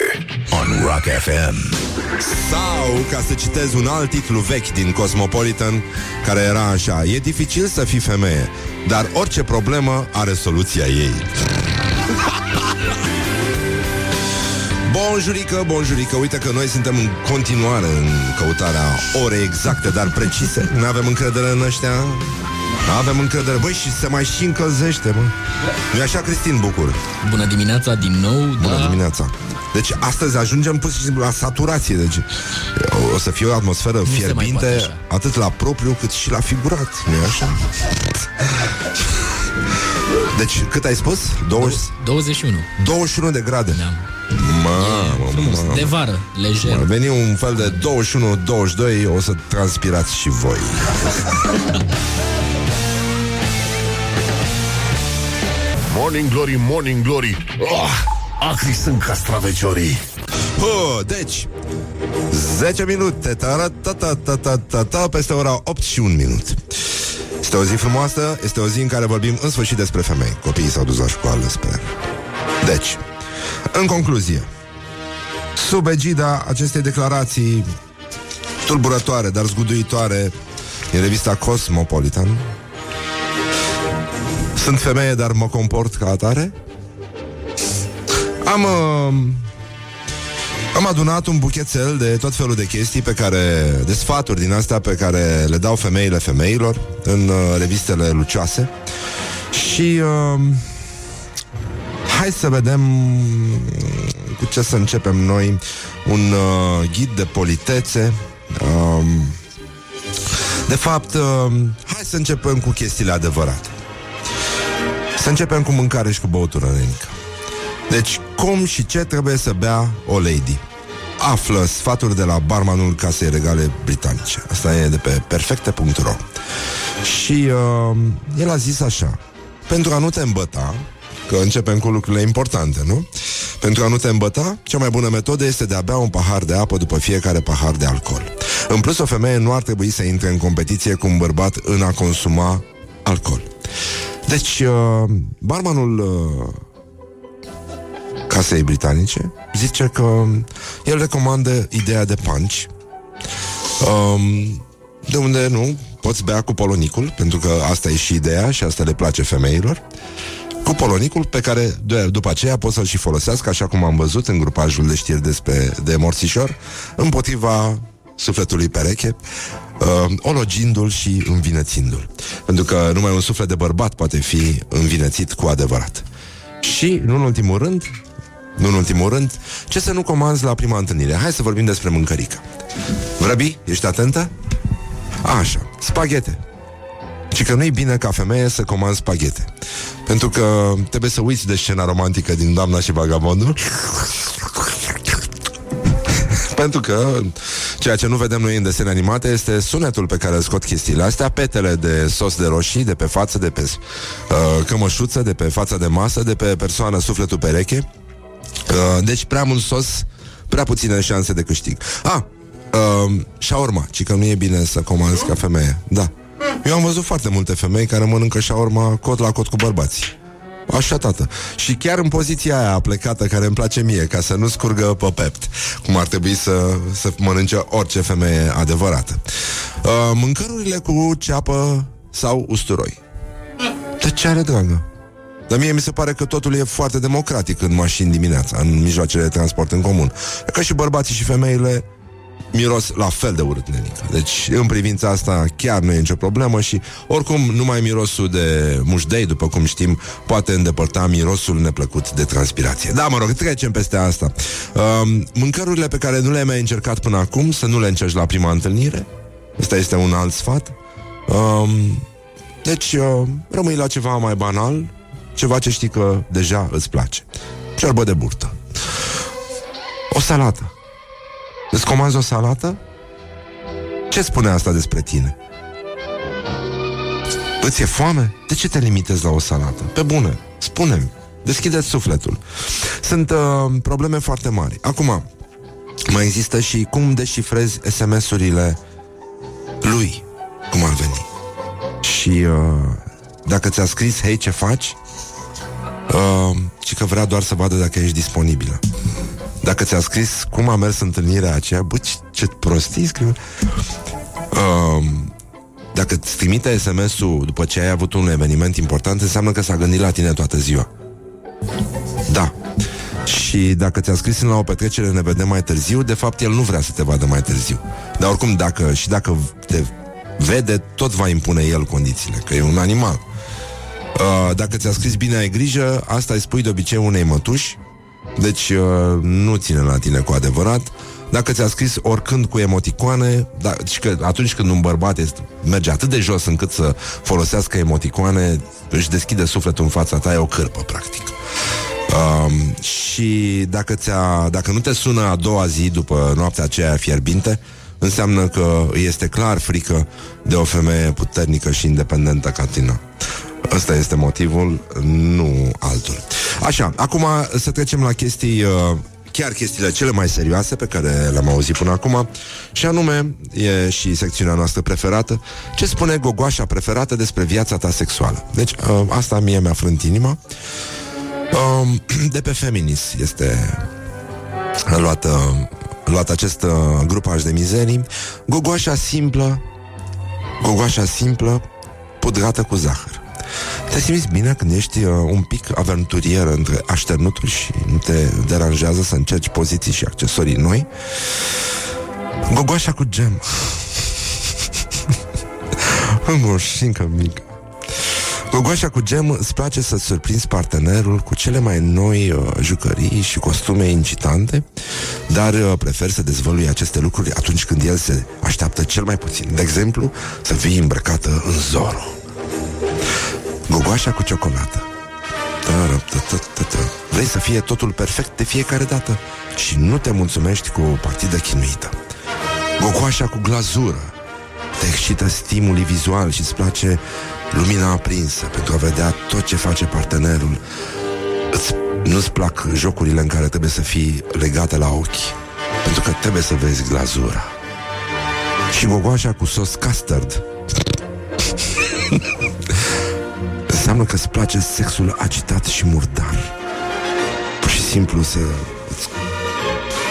[SPEAKER 1] On Rock FM
[SPEAKER 2] Sau, ca să citez un alt titlu vechi din Cosmopolitan Care era așa E dificil să fii femeie Dar orice problemă are soluția ei. Bonjurică, bonjurică Uite că noi suntem în continuare În căutarea orei exacte Dar precise. Nu avem încredere în ăștia avem încredere, băi, și se mai și încălzește, mă nu așa, Cristin Bucur?
[SPEAKER 3] Bună dimineața din nou
[SPEAKER 2] Bună
[SPEAKER 3] da.
[SPEAKER 2] dimineața Deci astăzi ajungem pur și simplu la saturație Deci o să fie o atmosferă
[SPEAKER 3] se mai
[SPEAKER 2] fierbinte
[SPEAKER 3] poate așa.
[SPEAKER 2] Atât la propriu cât și la figurat nu e așa? Deci cât ai spus? 20,
[SPEAKER 3] 21
[SPEAKER 2] 21 de grade
[SPEAKER 3] da.
[SPEAKER 2] Mamă,
[SPEAKER 3] Frumos,
[SPEAKER 2] mamă
[SPEAKER 3] de vară, lejer
[SPEAKER 2] Ar veni un fel de 21-22 O să transpirați și voi
[SPEAKER 4] Morning Glory, Morning Glory. Oh, Acri sunt castraveciorii.
[SPEAKER 2] Hă, deci 10 minute ta ta ta ta ta ta ta Peste ora 8 și 1 minut. Este o zi frumoasă Este o zi în care vorbim în sfârșit despre femei. Copiii s-au dus la școală, sper. Deci, în concluzie Sub egida acestei declarații Tulburătoare, dar zguduitoare În revista Cosmopolitan Sunt femeie, dar mă comport ca atare Am uh, Am adunat un buchețel de tot felul de chestii pe care, de sfaturi din astea pe care le dau femeile femeilor în uh, revistele lucioase. Și uh, hai să vedem cu ce să începem noi. Un uh, ghid de politețe. Uh, de fapt, uh, hai să începem cu chestiile adevărate. Să începem cu mâncare și cu băutură, Renica. Deci, cum și ce trebuie să bea o lady? Află sfaturi de la barmanul Casei Regale Britanice. Asta e de pe perfecte.ro Și uh, el a zis așa Pentru a nu te îmbăta Că începem cu lucrurile importante, nu? Pentru a nu te îmbăta, cea mai bună metodă este de a bea un pahar de apă după fiecare pahar de alcool. În plus, o femeie nu ar trebui să intre în competiție cu un bărbat în a consuma alcool. Deci, uh, barmanul uh, casei britanice zice că el recomandă ideea de punch, um, de unde nu poți bea cu polonicul, pentru că asta e și ideea și asta le place femeilor, cu polonicul pe care de, după aceea pot să-l și folosească, așa cum am văzut în grupajul de știri despre de morțișor, împotriva sufletului pereche, uh, ologindu-l și învinețindu-l. Pentru că numai un suflet de bărbat poate fi învinețit cu adevărat. Și, nu în ultimul rând, nu în ultimul rând, ce să nu comanzi la prima întâlnire? Hai să vorbim despre mâncărică. Vrăbi, ești atentă? Așa, spaghete. Și că nu-i bine ca femeie să comanzi spaghete. Pentru că trebuie să uiți de scena romantică din Doamna și Vagabondul pentru că ceea ce nu vedem noi în desene animate este sunetul pe care îl scot chestiile astea, petele de sos de roșii de pe față, de pe uh, cămășuță, de pe fața de masă, de pe persoană, sufletul pereche. Uh, deci prea mult sos, prea puține șanse de câștig. Ah, uh, șaorma, ci că nu e bine să comanzi ca femeie. Da. Eu am văzut foarte multe femei care mănâncă șaorma cot la cot cu bărbații. Așa, tată. Și chiar în poziția aia plecată care îmi place mie, ca să nu scurgă pe pept, cum ar trebui să, să mănânce orice femeie adevărată. Uh, mâncărurile cu ceapă sau usturoi. De ce are, dragă? Dar mie mi se pare că totul e foarte democratic în mașini dimineața, în mijloacele de transport în comun. Ca și bărbații și femeile miros la fel de urât, nenică. Deci, în privința asta, chiar nu e nicio problemă și, oricum, numai mirosul de mușdei, după cum știm, poate îndepărta mirosul neplăcut de transpirație. Da, mă rog, trecem peste asta. Uh, mâncărurile pe care nu le-ai mai încercat până acum, să nu le încerci la prima întâlnire. Asta este un alt sfat. Uh, deci, uh, rămâi la ceva mai banal, ceva ce știi că deja îți place. Ciorbă de burtă. O salată. Îți comanzi o salată? Ce spune asta despre tine? Îți e foame? De ce te limitezi la o salată? Pe bune, spune-mi. Deschideți sufletul. Sunt uh, probleme foarte mari. Acum, mai există și cum deșifrezi SMS-urile lui, cum ar veni. Și uh, dacă ți-a scris, hei, ce faci? Uh, și că vrea doar să vadă dacă ești disponibilă. Dacă ți-a scris cum a mers întâlnirea aceea, bă, ce, ce prostii scrie. Uh, dacă îți trimite SMS-ul după ce ai avut un eveniment important, înseamnă că s-a gândit la tine toată ziua. Da. Și dacă ți-a scris la o petrecere ne vedem mai târziu, de fapt el nu vrea să te vadă mai târziu. Dar oricum, dacă și dacă te vede, tot va impune el condițiile, că e un animal. Uh, dacă ți-a scris bine, ai grijă, asta îi spui de obicei unei mătuși, deci uh, nu ține la tine cu adevărat. Dacă ți-a scris oricând cu emoticoane, da, și că atunci când un bărbat este, merge atât de jos încât să folosească emoticoane, își deschide sufletul în fața ta, e o cârpă, practic. Um, și dacă, ți-a, dacă nu te sună a doua zi după noaptea aceea fierbinte, înseamnă că este clar frică de o femeie puternică și independentă ca tine. Ăsta este motivul, nu altul. Așa, acum să trecem la chestii, uh, chiar chestiile cele mai serioase pe care le-am auzit până acum, și anume, e și secțiunea noastră preferată, ce spune gogoașa preferată despre viața ta sexuală. Deci, uh, asta mie mi-a frânt inima. Uh, de pe Feminis este luat, uh, luat acest uh, grupaj de mizerii. Gogoașa simplă, gogoașa simplă, pudrată cu zahăr. Te simți bine când ești uh, un pic aventurier între așternuturi și nu te deranjează să încerci poziții și accesorii noi? Gogoașa cu gem. o șincă mică. Gogoașa cu gem îți place să-ți surprinzi partenerul cu cele mai noi uh, jucării și costume incitante, dar uh, prefer să dezvălui aceste lucruri atunci când el se așteaptă cel mai puțin. De exemplu, să fii îmbrăcată în Zoro. Gogoașa cu ciocolată. Ta-ra-ta-ta-ta-ta. Vrei să fie totul perfect de fiecare dată și nu te mulțumești cu o partidă chinuită. Gogoașa cu glazură. Te excită stimulii vizual și îți place lumina aprinsă pentru a vedea tot ce face partenerul. Îți, nu-ți plac jocurile în care trebuie să fii legate la ochi, pentru că trebuie să vezi glazura. Și gogoașa cu sos custard. Înseamnă că îți place sexul agitat și murdar. Pur și simplu să îți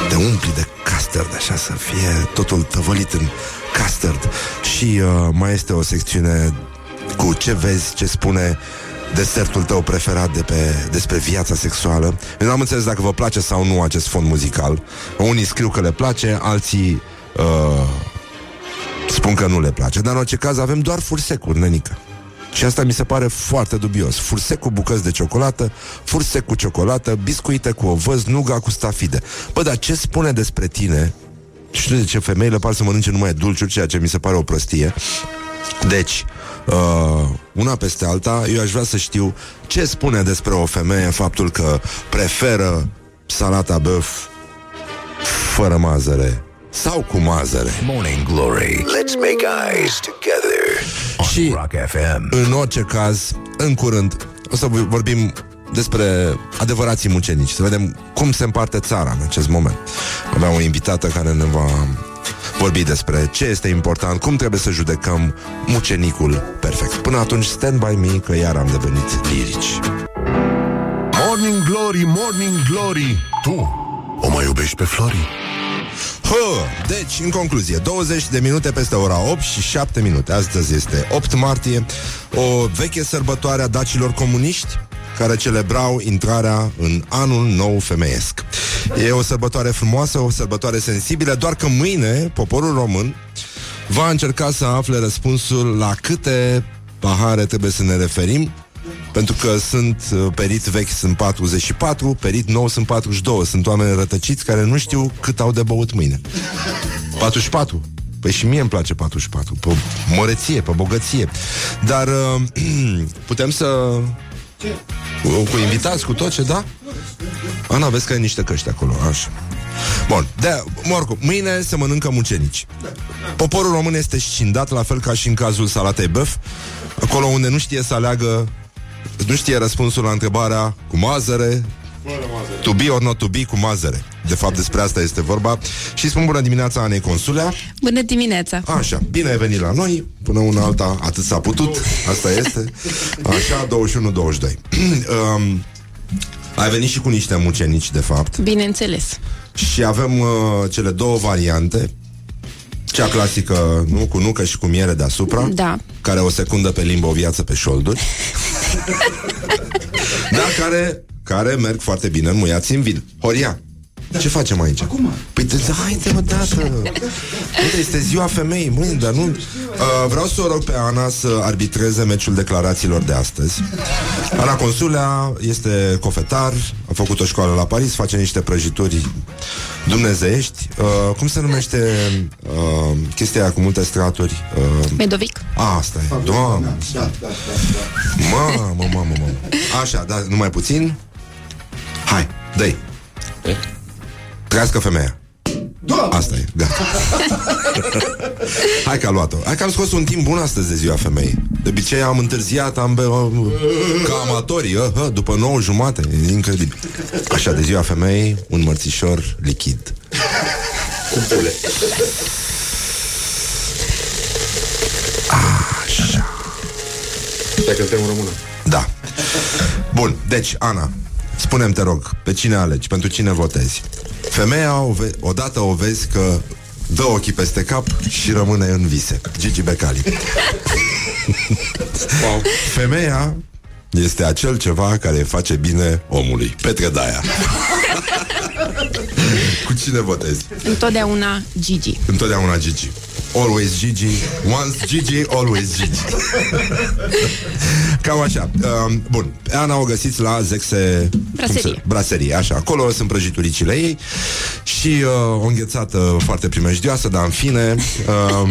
[SPEAKER 2] te umpli de custard, așa să fie totul tăvălit în custard. Și uh, mai este o secțiune cu ce vezi, ce spune desertul tău preferat de pe, despre viața sexuală. Eu nu am înțeles dacă vă place sau nu acest fond muzical. Unii scriu că le place, alții uh, spun că nu le place. Dar în orice caz avem doar fursecuri, nenică. Și asta mi se pare foarte dubios. Fursec cu bucăți de ciocolată, fursec cu ciocolată, biscuite cu ovăz, nuga cu stafide. Bă, dar ce spune despre tine? Știu de ce femeile par să mănânce numai dulciuri, ceea ce mi se pare o prostie. Deci, uh, una peste alta, eu aș vrea să știu ce spune despre o femeie faptul că preferă salata băf fără mazăre sau cu mazăre.
[SPEAKER 1] Morning Glory. Let's make eyes together on
[SPEAKER 2] Și-
[SPEAKER 1] Rock FM.
[SPEAKER 2] În orice caz, în curând, o să vorbim despre adevărații mucenici, să vedem cum se împarte țara în acest moment. Avea o invitată care ne va vorbi despre ce este important, cum trebuie să judecăm mucenicul perfect. Până atunci, stand by me, că iar am devenit lirici.
[SPEAKER 4] Morning Glory, Morning Glory Tu o mai iubești pe Flori?
[SPEAKER 2] Hă, deci, în concluzie, 20 de minute peste ora 8 și 7 minute. Astăzi este 8 martie, o veche sărbătoare a dacilor comuniști care celebrau intrarea în anul nou femeiesc. E o sărbătoare frumoasă, o sărbătoare sensibilă, doar că mâine poporul român va încerca să afle răspunsul la câte pahare trebuie să ne referim pentru că sunt uh, perit vechi sunt 44, perit nou sunt 42. Sunt oameni rătăciți care nu știu cât au de băut mâine. 44. Păi și mie îmi place 44 Pe măreție, pe bogăție Dar uh, putem să cu, cu invitați, cu tot ce, da? Ana, vezi că ai niște căști acolo, așa Bun, de oricum, mâine se mănâncă mucenici Poporul român este scindat La fel ca și în cazul salatei băf Acolo unde nu știe să aleagă Nu știe răspunsul la întrebarea Cu mazăre? To be or not to be cu mazăre. De fapt despre asta este vorba. Și spun bună dimineața Anei Consulea
[SPEAKER 6] Bună dimineața!
[SPEAKER 2] Așa, bine ai venit la noi Până una alta, atât s-a putut. Asta este. Așa, 21-22 um, Ai venit și cu niște mucenici, de fapt.
[SPEAKER 6] Bineînțeles.
[SPEAKER 2] Și avem uh, cele două variante. Cea clasică, nu, cu nucă și cu miere deasupra.
[SPEAKER 6] Da.
[SPEAKER 2] Care o secundă pe limbă, o viață pe șolduri Dar care, care merg foarte bine înmuiați în vin. Horia, ce facem aici? Acum? Păi de- haide mă dată Uite, este ziua femeii mâine, dar nu uh, Vreau să o rog pe Ana să arbitreze meciul declarațiilor de astăzi. Ana Consulea este cofetar A făcut o școală la Paris Face niște prăjituri dumnezeiești. Uh, Cum se numește uh, chestia aia cu multe straturi? Uh,
[SPEAKER 6] Medovic.
[SPEAKER 2] a, asta e, doamne. Mamă, mamă, mamă. Așa, dar numai puțin. Hai, dă-i Trească femeia. Asta e, gata Hai că a luat-o. Hai că am scos un timp bun astăzi de ziua femeii. De obicei am întârziat am be- Ca amatorii uh, uh, După 9 jumate, e incredibil. Așa, de ziua femeii Un mărțișor lichid. Cu pule. Așa.
[SPEAKER 5] Dacă te în română.
[SPEAKER 2] Da. Bun, deci, Ana, spune-mi, te rog, pe cine alegi, pentru cine votezi? Femeia, o ve- odată o vezi că dă ochii peste cap și rămâne în vise. Gigi Becali.
[SPEAKER 5] Wow.
[SPEAKER 2] Femeia, este acel ceva care face bine omului. Petre Daia. Cu cine votezi?
[SPEAKER 6] Întotdeauna Gigi.
[SPEAKER 2] Întotdeauna Gigi. Always Gigi, once Gigi, always Gigi. Cam așa. Um, bun, Ana o găsiți la Zexe
[SPEAKER 6] Braserie.
[SPEAKER 2] cum se- Braserie, așa. Acolo sunt prăjituricile ei și uh, o înghețată foarte primejdioasă, dar în fine... Uh,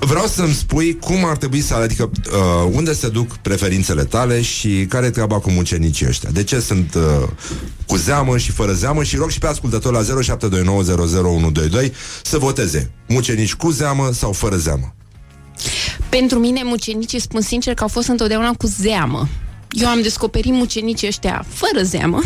[SPEAKER 2] Vreau să-mi spui cum ar trebui să... Adică uh, unde se duc preferințele tale și care e treaba cu mucenicii ăștia. De ce sunt uh, cu zeamă și fără zeamă și rog și pe ascultător la 0729001122 să voteze. Mucenici cu zeamă sau fără zeamă.
[SPEAKER 6] Pentru mine, mucenicii spun sincer că au fost întotdeauna cu zeamă. Eu am descoperit mucenicii ăștia fără zeamă.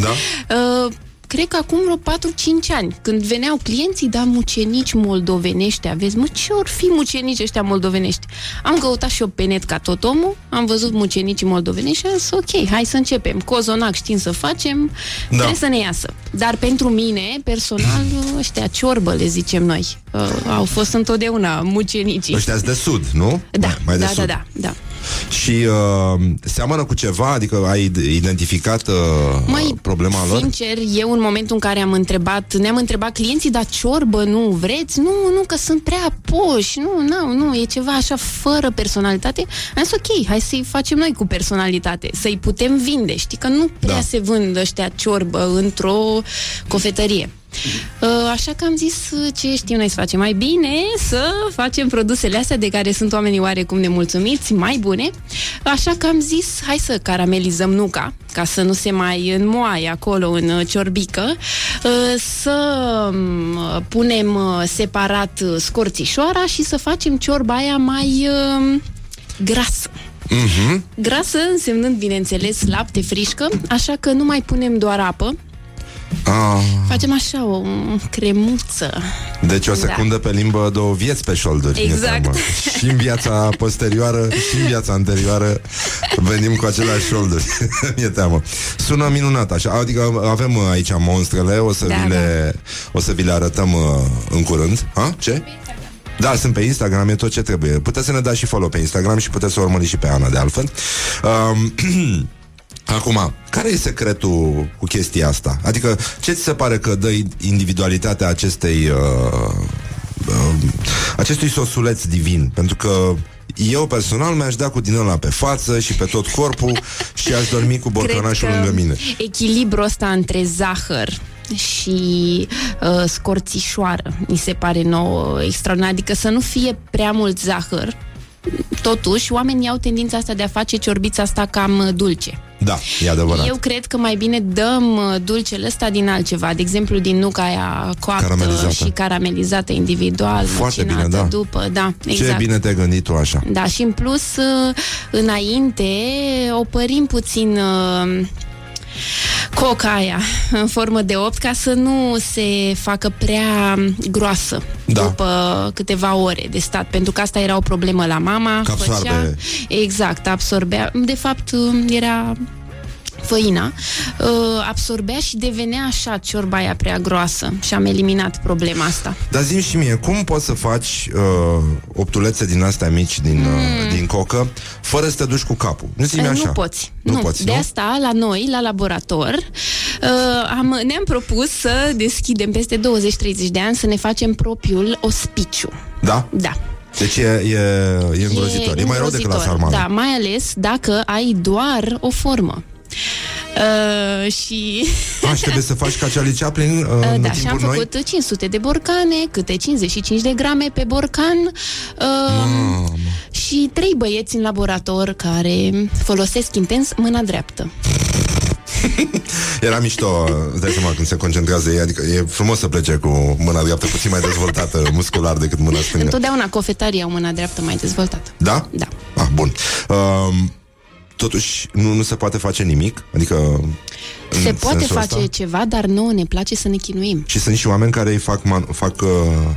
[SPEAKER 2] Da?
[SPEAKER 6] Uh, cred că acum vreo 4-5 ani, când veneau clienții, da, mucenici moldovenești, aveți, mă, ce or fi mucenici ăștia moldovenești? Am căutat și eu pe net ca tot omul, am văzut mucenicii moldovenești și am zis, ok, hai să începem. Cozonac știm să facem, da. trebuie să ne iasă. Dar pentru mine, personal, ăștia ciorbă, le zicem noi, uh, au fost întotdeauna mucenicii.
[SPEAKER 2] Ăștia de sud, nu?
[SPEAKER 6] Da,
[SPEAKER 2] Mai, mai de
[SPEAKER 6] da, da,
[SPEAKER 2] sud.
[SPEAKER 6] da, da.
[SPEAKER 2] Și uh, seamănă cu ceva? Adică ai identificat uh,
[SPEAKER 6] Mai
[SPEAKER 2] problema lor?
[SPEAKER 6] sincer, eu în momentul în care am întrebat, ne-am întrebat clienții, dar ciorbă nu vreți? Nu, nu, că sunt prea poși, nu, nu, nu, e ceva așa fără personalitate. Am zis, ok, hai să-i facem noi cu personalitate, să-i putem vinde. Știi că nu prea
[SPEAKER 2] Da.
[SPEAKER 6] se vând ăștia ciorbă într-o cofetărie. Uh, Așa că am zis uh, ce știm noi să facem mai bine să facem produsele astea de care sunt oamenii oarecum nemulțumiți, mai bune. Așa că am zis hai să caramelizăm nuca ca să nu se mai înmoaie acolo în uh, ciorbică, uh, să um, punem uh, separat uh, scorțișoara și să facem ciorba aia mai uh, grasă.
[SPEAKER 2] Mhm.
[SPEAKER 6] Grasă însemnând, bineînțeles, lapte frișcă, așa că nu mai punem doar apă,
[SPEAKER 2] Ah,
[SPEAKER 6] Facem așa o mm, cremuță.
[SPEAKER 2] deci o secundă pe limbă, două vieți pe șolduri. mi-e
[SPEAKER 6] Exact.
[SPEAKER 2] teamă. Și în viața posterioară și în viața anterioară venim cu aceleași șolduri. Mi-e teamă. Sună minunat așa. Adică avem uh, aici monstrele, o să,
[SPEAKER 6] Da,
[SPEAKER 2] vi, le, o să vi le arătăm uh, în curând. Ha? Ce? Da, sunt pe Instagram, e tot ce trebuie. Puteți să ne dați și follow pe Instagram și puteți să o urmăriți și pe Ana, de altfel. Um, Acum, care e secretul cu chestia asta? Adică, ce ți se pare că dă individualitatea acestei uh, uh, acestui sosuleț divin? Pentru că eu personal mi-aș da cu din ăla pe față și pe tot corpul și aș dormi cu borcănașul lângă mine.
[SPEAKER 6] echilibrul ăsta între zahăr și uh, scorțișoară mi se pare nou extraordinar. Adică să nu fie prea mult zahăr, totuși oamenii au tendința asta de a face ciorbița asta cam uh, dulce.
[SPEAKER 2] Da, e adevărat.
[SPEAKER 6] Eu cred că mai bine dăm uh, dulcele ăsta din altceva, de exemplu din nuca aia coaptă
[SPEAKER 2] Caramelizată.
[SPEAKER 6] și caramelizată individual,
[SPEAKER 2] Foarte bine,
[SPEAKER 6] măcinată
[SPEAKER 2] da.
[SPEAKER 6] după, da,
[SPEAKER 2] Ce
[SPEAKER 6] exact.
[SPEAKER 2] bine te-ai gândit tu așa.
[SPEAKER 6] Da, și în plus, uh, înainte, opărim puțin uh, coca aia în formă de opt ca să nu se facă prea groasă
[SPEAKER 2] Da.
[SPEAKER 6] după câteva ore de stat, pentru că asta era o problemă la mama.
[SPEAKER 2] Că absorbe.
[SPEAKER 6] Făcea, exact, absorbea. De fapt, uh, era făina, uh, absorbea și devenea așa ciorba aia prea groasă și am eliminat problema asta.
[SPEAKER 2] Dar zi și mie, cum poți să faci uh, optulețe din astea mici din, uh, din cocă fără să te duci cu capul? Nu zi
[SPEAKER 6] Mm. Eh,
[SPEAKER 2] așa.
[SPEAKER 6] Nu poți.
[SPEAKER 2] Nu, poți,
[SPEAKER 6] De
[SPEAKER 2] nu?
[SPEAKER 6] asta, la noi, la laborator, uh, am, ne-am propus să deschidem peste 20-30 de ani să ne facem propriul ospiciu.
[SPEAKER 2] Da?
[SPEAKER 6] Da.
[SPEAKER 2] Deci e, e, e îngrozitor. E, mai rău decât la
[SPEAKER 6] îngrozitor.
[SPEAKER 2] sarmală.
[SPEAKER 6] Da, mai ales dacă ai doar o formă. Uh, și
[SPEAKER 2] Aș, și trebuie să faci ca Charlie Chaplin uh, în
[SPEAKER 6] da, și am
[SPEAKER 2] timpuri noi?
[SPEAKER 6] făcut 500 de borcane, câte 55 de grame pe borcan uh, și trei băieți în laborator care folosesc intens mâna dreaptă.
[SPEAKER 2] Era mișto, îți dai seama, când se concentrează ei, adică e frumos să plece cu mâna dreaptă puțin mai dezvoltată muscular decât mâna stângă.
[SPEAKER 6] Întotdeauna cofetarii au mâna dreaptă mai dezvoltată.
[SPEAKER 2] Da?
[SPEAKER 6] Da.
[SPEAKER 2] Ah, bun. Um, totuși, nu, nu se poate face nimic? Adică... în
[SPEAKER 6] Se poate
[SPEAKER 2] sensul
[SPEAKER 6] face
[SPEAKER 2] ăsta?
[SPEAKER 6] ceva, dar nouă ne place să ne chinuim.
[SPEAKER 2] Și sunt și oameni care îi fac, man- fac uh,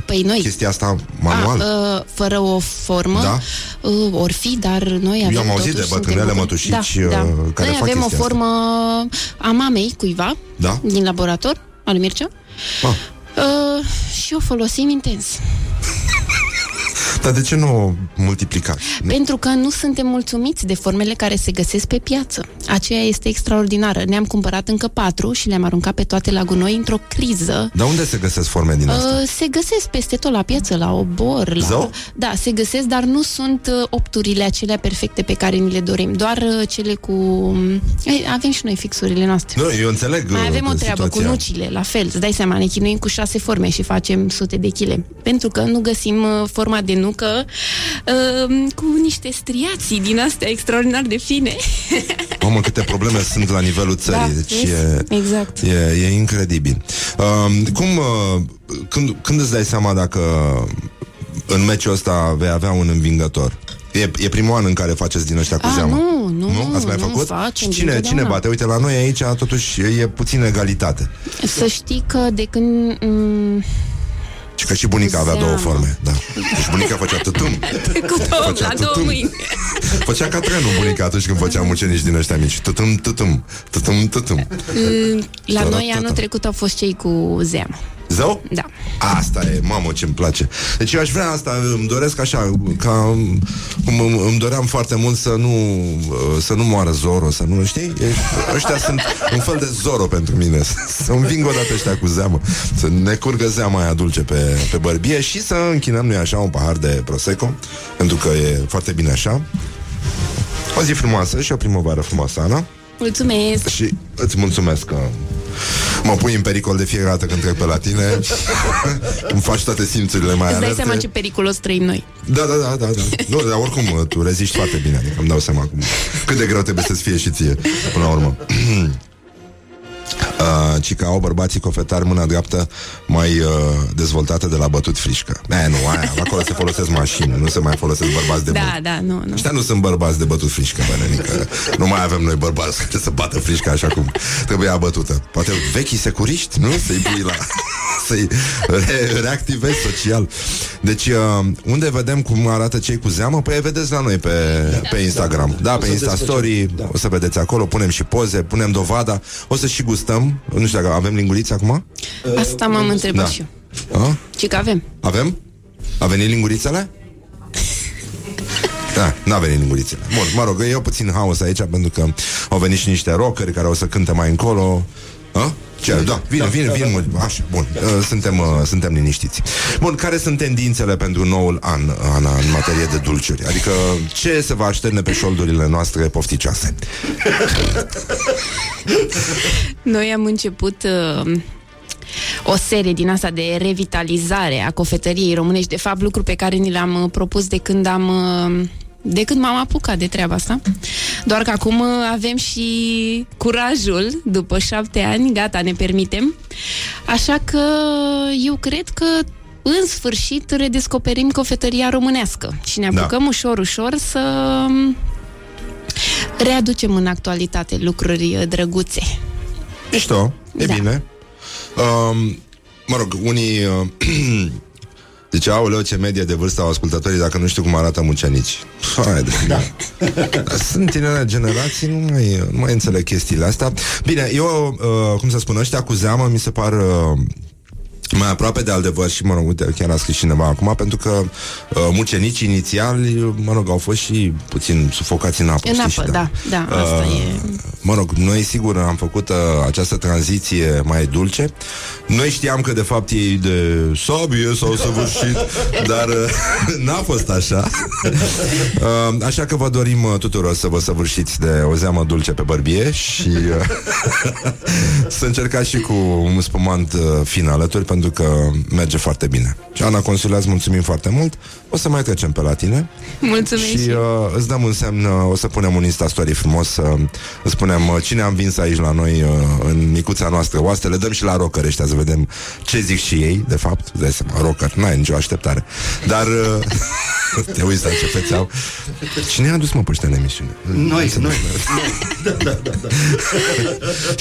[SPEAKER 6] Păi noi.
[SPEAKER 2] chestia asta manual.
[SPEAKER 6] A, uh, fără o formă,
[SPEAKER 2] Da.
[SPEAKER 6] uh, or fi, dar noi avem
[SPEAKER 2] am auzit
[SPEAKER 6] totuși,
[SPEAKER 2] de bătrânele
[SPEAKER 6] suntem-
[SPEAKER 2] mătușici,
[SPEAKER 6] da,
[SPEAKER 2] uh,
[SPEAKER 6] da.
[SPEAKER 2] care
[SPEAKER 6] Noi
[SPEAKER 2] fac
[SPEAKER 6] avem o
[SPEAKER 2] chestia
[SPEAKER 6] formă a mamei cuiva
[SPEAKER 2] Da?
[SPEAKER 6] din laborator, al lui Mircea,
[SPEAKER 2] Ah.
[SPEAKER 6] uh, și o folosim intens.
[SPEAKER 2] Dar de ce nu o multiplicați?
[SPEAKER 6] Pentru că nu suntem mulțumiți de formele care se găsesc pe piață. Aceea este extraordinară. Ne-am cumpărat încă patru și le-am aruncat pe toate la gunoi într-o criză.
[SPEAKER 2] Dar unde se găsesc forme din astea?
[SPEAKER 6] Uh, se găsesc peste tot la piață, la obor. La...
[SPEAKER 2] Zău?
[SPEAKER 6] Da, se găsesc, dar nu sunt uh, opturile acelea perfecte pe care ni le dorim. Doar uh, cele cu... Ei, avem și noi fixurile noastre.
[SPEAKER 2] Nu, eu înțeleg
[SPEAKER 6] Mai
[SPEAKER 2] uh,
[SPEAKER 6] avem o treabă
[SPEAKER 2] situația.
[SPEAKER 6] cu nucile, la fel. Îți dai seama, ne chinuim cu șase forme și facem sute de chile. Pentru că nu găsim uh, forma de nucă uh, cu niște striații din astea extraordinar de fine.
[SPEAKER 2] Mamă, câte probleme sunt la nivelul țării.
[SPEAKER 6] Da,
[SPEAKER 2] deci
[SPEAKER 6] vezi?
[SPEAKER 2] e,
[SPEAKER 6] Exact.
[SPEAKER 2] e, e incredibil. Uh, cum, uh, când, când îți dai seama dacă în meciul ăsta vei avea un învingător? E, e primul an în care faceți din ăștia cu
[SPEAKER 6] A,
[SPEAKER 2] zeamă.
[SPEAKER 6] nu, nu,
[SPEAKER 2] nu? Ați mai
[SPEAKER 6] nu
[SPEAKER 2] făcut?
[SPEAKER 6] facem,
[SPEAKER 2] Și cine,
[SPEAKER 6] dintotdeauna.
[SPEAKER 2] cine bate? Uite, la noi aici totuși e puțin egalitate.
[SPEAKER 6] Să știi că de când... mm,
[SPEAKER 2] Și că și bunica avea
[SPEAKER 6] Zeamă.
[SPEAKER 2] două forme. Da. Deci bunica făcea tutum.
[SPEAKER 6] cu două,
[SPEAKER 2] Făcea
[SPEAKER 6] la două
[SPEAKER 2] tutum.
[SPEAKER 6] mâini.
[SPEAKER 2] Făcea ca trenul bunica atunci când făcea mucenici din ăștia mici. Tutum, tutum, tutum, tutum.
[SPEAKER 6] Mm, La
[SPEAKER 2] Tara,
[SPEAKER 6] noi anul
[SPEAKER 2] tata.
[SPEAKER 6] trecut au fost cei cu zeamă.
[SPEAKER 2] Zău?
[SPEAKER 6] Da.
[SPEAKER 2] Asta e, mamă, ce-mi place. Deci eu aș vrea asta, îmi doresc așa, ca cum îmi, îmi doream foarte mult să nu, uh, să nu moară Zoro, să nu, știi? E, ăștia sunt un fel de Zoro pentru mine. Să înving odată ăștia cu zeamă, să ne curgă zeama aia dulce pe, pe bărbie și să închinăm noi așa un pahar de Prosecco, pentru că e foarte bine așa. O zi frumoasă și o primăvară frumoasă, Ana.
[SPEAKER 6] Mulțumesc!
[SPEAKER 2] Și îți mulțumesc că mă pui în pericol de fiecare dată când trec pe la tine Îmi faci toate simțurile mai
[SPEAKER 6] Îți dai
[SPEAKER 2] alerte
[SPEAKER 6] seama ce periculos trăim noi.
[SPEAKER 2] Da, da, da, da, da. Nu, dar oricum tu reziști foarte bine Adică îmi dau seama cum, cât de greu trebuie să-ți fie și ție Până la urmă Uh, ci că au bărbații cofetari mâna dreaptă mai uh, dezvoltată de la bătut frișcă. E, nu, aia, acolo se folosesc mașini, nu se mai folosesc bărbați de
[SPEAKER 6] Da,
[SPEAKER 2] bătut.
[SPEAKER 6] da, nu, nu.
[SPEAKER 2] Ăștia nu sunt bărbați de bătut frișcă, bănenică. Nu mai avem noi bărbați care să bată frișcă așa cum trebuia bătută. Poate vechii securiști, nu? Să-i pui la... Să-i re- reactivezi social. Deci, uh, unde vedem cum arată cei cu zeamă? Păi vedeți la noi pe, pe Instagram. Da, pe Insta Story. O să vedeți acolo, punem și poze, punem dovada. O să și gustăm. Nu știu dacă avem lingurițe acum?
[SPEAKER 6] Asta m-am întrebat
[SPEAKER 2] Da.
[SPEAKER 6] și eu.
[SPEAKER 2] A?
[SPEAKER 6] Ce că avem?
[SPEAKER 2] Avem? A venit lingurițele? Da, n-a venit lingurițele. Bun, mă rog, e puțin haos aici pentru că au venit și niște rockeri care o să cânte mai încolo. A? Ce? Da, vine, vine, vine. mă. Așa, bun. Uh, Suntem, uh, suntem liniștiți. Bun, care sunt tendințele pentru noul an, Ana, în materie de dulciuri? Adică ce se va așterne pe șoldurile noastre pofticioase?
[SPEAKER 6] Noi am început uh, o serie din asta de revitalizare a cofetăriei românești. De fapt, lucru pe care ni l-am uh, propus de când am... Uh, de când m-am apucat de treaba asta. Doar că acum uh, avem și curajul, după șapte ani, gata, ne permitem. Așa că eu cred că în sfârșit redescoperim cofetăria românească și ne
[SPEAKER 2] Da.
[SPEAKER 6] apucăm ușor, ușor să um, readucem în actualitate lucruri uh, drăguțe.
[SPEAKER 2] Mișto, e
[SPEAKER 6] Da.
[SPEAKER 2] bine. Um, mă rog, unii... Uh, Deci, aoleu, ce medie de vârstă au ascultătorii dacă nu știu cum arată mucenici. Hai de da. Sunt tinere generații, nu mai, nu mai înțeleg chestiile astea. Bine, eu, uh, cum să spun, ăștia cu zeamă mi se par... Uh, mai aproape de adevăr și, mă rog, uite, chiar a scris cineva acum, pentru că uh, mucenicii inițiali, mă rog, au fost și puțin sufocați în apă.
[SPEAKER 6] În
[SPEAKER 2] știi,
[SPEAKER 6] apă,
[SPEAKER 2] și
[SPEAKER 6] da, da, asta e.
[SPEAKER 2] Mă rog, noi sigur am făcut uh, această tranziție mai dulce. Noi știam că de fapt ei de sabie s-au săvârșit, dar uh, n-a fost așa. uh, așa că vă dorim uh, tuturor să vă săvârșiți de o zeamă dulce pe bărbie și uh, să încercați și cu un spumant uh, fin alături, pentru că merge foarte bine. Și Ana Consule, îți mulțumim foarte mult. O să mai trecem pe la tine.
[SPEAKER 6] Mulțumesc
[SPEAKER 2] Și
[SPEAKER 6] și eu.
[SPEAKER 2] uh, îți dăm un semn, uh, o să punem un Insta Story frumos, uh, îți spunem uh, cine a învins aici la noi uh, în micuța noastră oaste, le dăm și la rocker ăștia să vedem ce zic și ei, de fapt, îți dai seama, rocker, n-ai nicio așteptare. Dar uh, te uiți la ce fețe au. Cine a adus mă pe ăștia în emisiune?
[SPEAKER 5] Noi, noi.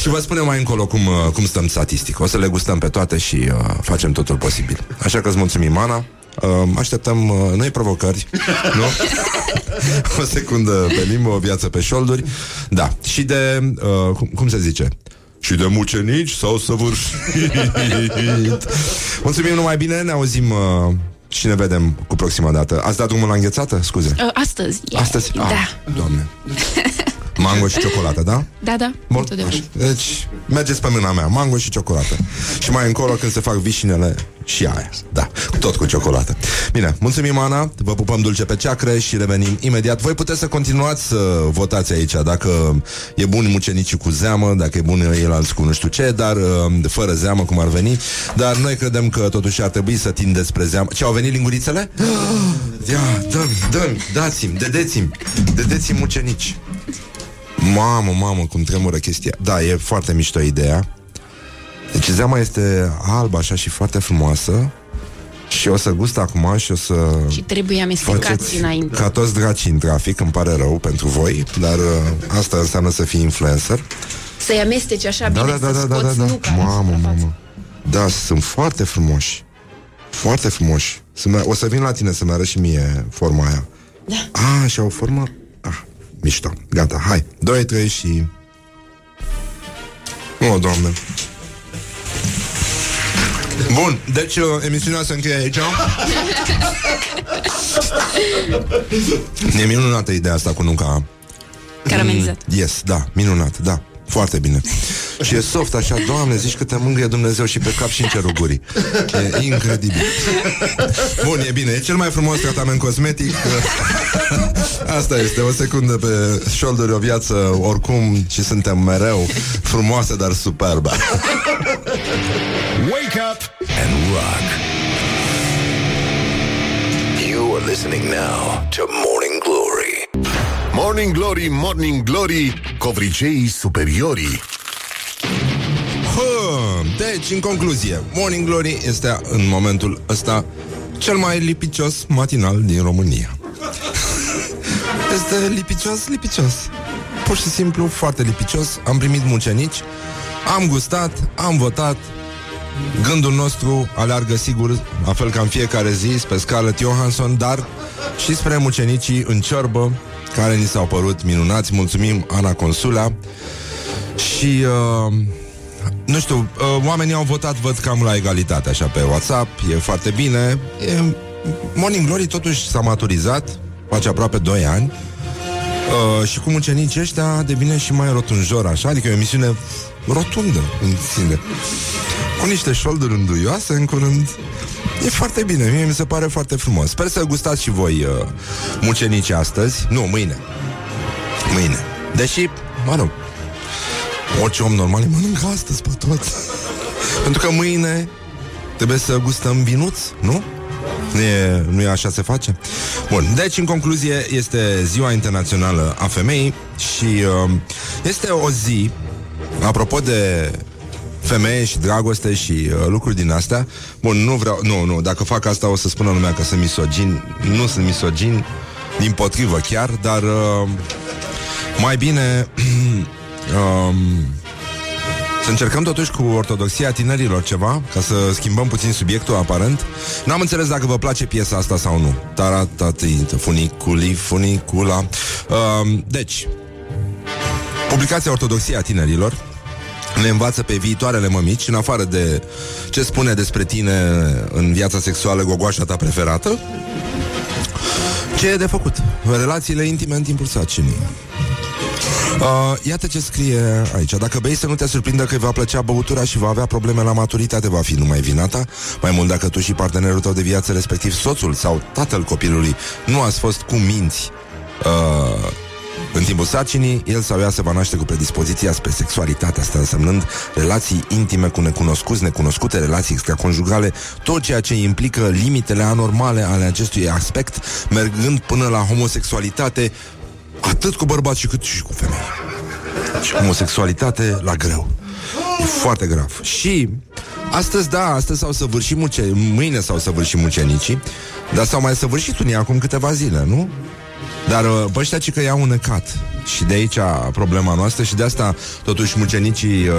[SPEAKER 2] și vă spunem mai încolo cum, uh, cum stăm statistic. O să le gustăm pe toate și uh, facem totul posibil. Așa că îți mulțumim, Ana. Uh, așteptăm uh, noi provocări, nu? o secundă pe limbă, o viață pe șolduri. Da. Și de, uh, cum, cum se zice? Și de mucenici sau săvârșit. Mulțumim numai bine, ne auzim uh, și ne vedem cu proxima dată. Ați dat drumul la înghețată? Scuze.
[SPEAKER 6] Uh, Astăzi.
[SPEAKER 2] Astăzi?
[SPEAKER 6] Da.
[SPEAKER 2] Ah, doamne. Mango și ciocolată, da?
[SPEAKER 6] Da, da.
[SPEAKER 2] Bun,
[SPEAKER 6] întotdeauna.
[SPEAKER 2] așa. Deci, mergeți pe mâna mea, mango și ciocolată. Și mai încolo, când se fac vișinele, și aia. Da, tot cu ciocolată. Bine, mulțumim, Ana, vă pupăm dulce pe ceacre și revenim imediat. Voi puteți să continuați să votați aici, dacă e bun mucenicii cu zeamă, dacă e bun el alți cu nu știu ce, dar uh, fără zeamă, cum ar veni. Dar noi credem că totuși ar trebui să tindeți spre zeamă. Ce, au venit lingurițele? Ia, dă dă dați-mi, dedeți-mi, dedeți-mi mucenici. Mamă, mamă, cum tremură chestia. Da, e foarte mișto ideea. Deci zeama este albă așa și foarte frumoasă și o să gust acum și o să
[SPEAKER 6] Și trebuie amestecați
[SPEAKER 2] faceți
[SPEAKER 6] înainte.
[SPEAKER 2] ca toți dracii în trafic, îmi pare rău pentru voi, dar uh, asta înseamnă să fii influencer.
[SPEAKER 6] Să-i amesteci așa
[SPEAKER 2] Da,
[SPEAKER 6] bine,
[SPEAKER 2] da, da,
[SPEAKER 6] să
[SPEAKER 2] da, da,
[SPEAKER 6] scoți
[SPEAKER 2] da, da.
[SPEAKER 6] nuca.
[SPEAKER 2] Mamă, mamă. Da, sunt foarte frumoși. Foarte frumoși. Să o să vin la tine să-mi arăți și mie forma aia.
[SPEAKER 6] Da.
[SPEAKER 2] Ah, și au o formă... Ah, mișto. Gata, hai. 2, 3 și... O, doamne. Bun, deci uh, emisiunea se încheie aici. e minunată ideea asta cu nuca
[SPEAKER 6] Caramelizat.
[SPEAKER 2] Yes, da, minunat, da foarte bine. Și e soft așa, Doamne, zici că te mângâie Dumnezeu și pe cap și în cerul gurii. E incredibil. Bun, e bine, e cel mai frumos tratament cosmetic. Asta este, o secundă pe șolduri, o viață oricum și suntem mereu frumoase, dar superbe.
[SPEAKER 4] Wake up
[SPEAKER 1] and rock. You are listening now to Morning Glory.
[SPEAKER 4] Morning Glory, Morning Glory Covriceii superiorii
[SPEAKER 2] Hă, deci, în concluzie, Morning Glory este în momentul ăsta cel mai lipicios matinal din România. Este lipicios, lipicios. Pur și simplu, foarte lipicios. Am primit mucenici, am gustat, am votat. Gândul nostru aleargă sigur, la fel ca în fiecare zi, spre Scarlett Johansson, dar și spre mucenicii în ciorbă, care ni s-au părut minunați. Mulțumim, Ana Consula. Și... Uh, nu știu, uh, oamenii au votat, văd cam la egalitate, așa, pe WhatsApp, e foarte bine. E, Morning Glory totuși s-a maturizat, face aproape 2 ani, uh, și cu mucenicii ăștia devine și mai rotunjor, așa, adică e o emisiune rotundă în sine. Cu niște șolduri înduioase, în curând. E foarte bine, mie mi se pare foarte frumos. Sper să gustați și voi uh, mucenicii astăzi. Nu, mâine. Mâine. Deși, mă rog, Orice om normal îi mănâncă astăzi pe toți Pentru că mâine Trebuie să gustăm vinuț, nu? Nu e, nu e așa se face? Bun, deci în concluzie este Ziua Internațională a Femeii Și uh, este o zi Apropo de femeie și dragoste și uh, lucruri din astea Bun, nu vreau, nu, nu, dacă fac asta o să spună lumea că sunt misogin Nu sunt misogin, din potrivă chiar Dar uh, mai bine um, să încercăm totuși cu ortodoxia tinerilor ceva, ca să schimbăm puțin subiectul aparent. N-am înțeles dacă vă place piesa asta sau nu. Taratati, funiculi, funicula. Um, deci, publicația Ortodoxia tinerilor ne învață pe viitoarele mămici, în afară de ce spune despre tine în viața sexuală gogoașa ta preferată, ce e de făcut? Relațiile intime în timpul sacinii. Uh, iată ce scrie aici. Dacă bei să nu te surprindă că îi va plăcea băutura și va avea probleme la maturitate, va fi numai vina ta. Mai mult dacă tu și partenerul tău de viață, respectiv soțul sau tatăl copilului, nu ați fost cu minți uh, în timpul sarcinii, el sau ea se va naște cu predispoziția spre sexualitate, asta însemnând relații intime cu necunoscuți, necunoscute, relații extraconjugale, tot ceea ce implică limitele anormale ale acestui aspect, mergând până la homosexualitate, atât cu bărbați cât și cu femei. Și homosexualitate la greu. E foarte grav. Și astăzi, da, astăzi s-au săvârșit muce... mâine s-au săvârșit mucenicii, dar s-au mai săvârșit unii acum câteva zile, nu? Dar uh, pe ăștia ci că i-au unecat Și de aici problema noastră Și de asta totuși mucenicii uh,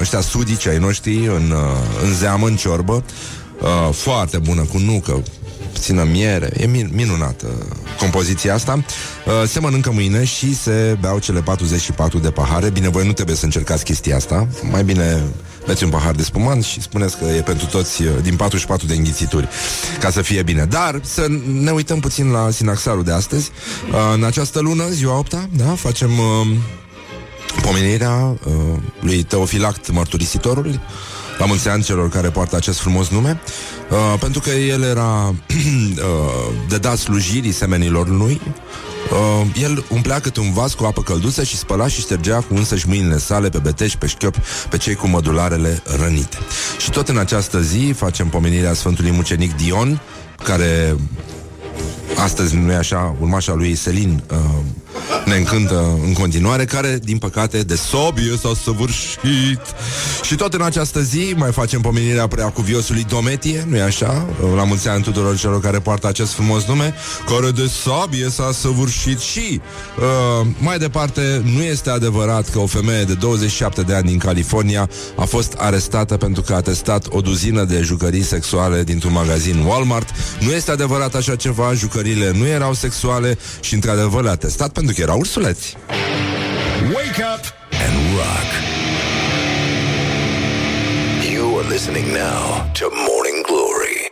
[SPEAKER 2] Ăștia sudici ai noștri În, uh, în zeamă, în ciorbă uh, Foarte bună, cu nucă puțină miere. E min- minunată compoziția asta. Uh, se mănâncă mâine și se beau cele 44 de pahare. Bine, voi nu trebuie să încercați chestia asta. Mai bine beți un pahar de spumant și spuneți că e pentru toți uh, din 44 de înghițituri, ca să fie bine. Dar să ne uităm puțin la sinaxarul de astăzi. Uh, în această lună, ziua 8 da, facem uh, pomenirea uh, lui Teofilact Mărturisitorul, la mulți ani celor care poartă acest frumos nume, uh, pentru că el era uh, de dat slujirii semenilor lui, Uh, el umplea câte un vas cu apă călduță și spăla și ștergea cu însăși mâinile sale pe betești, pe șchiopi, pe cei cu mădularele rănite. Și tot în această zi facem pomenirea Sfântului Mucenic Dion, care astăzi nu e așa, urmașa lui Selin uh, ne încântă în continuare, care, din păcate, de sobie s-a săvârșit. Și tot în această zi mai facem pomenirea preacuviosului Dometie, nu-i așa? La mulți ani tuturor celor care poartă acest frumos nume, care de sabie s-a săvârșit și uh, mai departe, nu este adevărat că o femeie de 27 de ani din California a fost arestată pentru că a testat o duzină de jucării sexuale dintr-un magazin Walmart. Nu este adevărat așa ceva, jucăriile nu erau sexuale și într-adevăr le-a testat pentru că erau ursuleți.
[SPEAKER 4] Wake up
[SPEAKER 1] and rock. You are listening now to Morning Glory.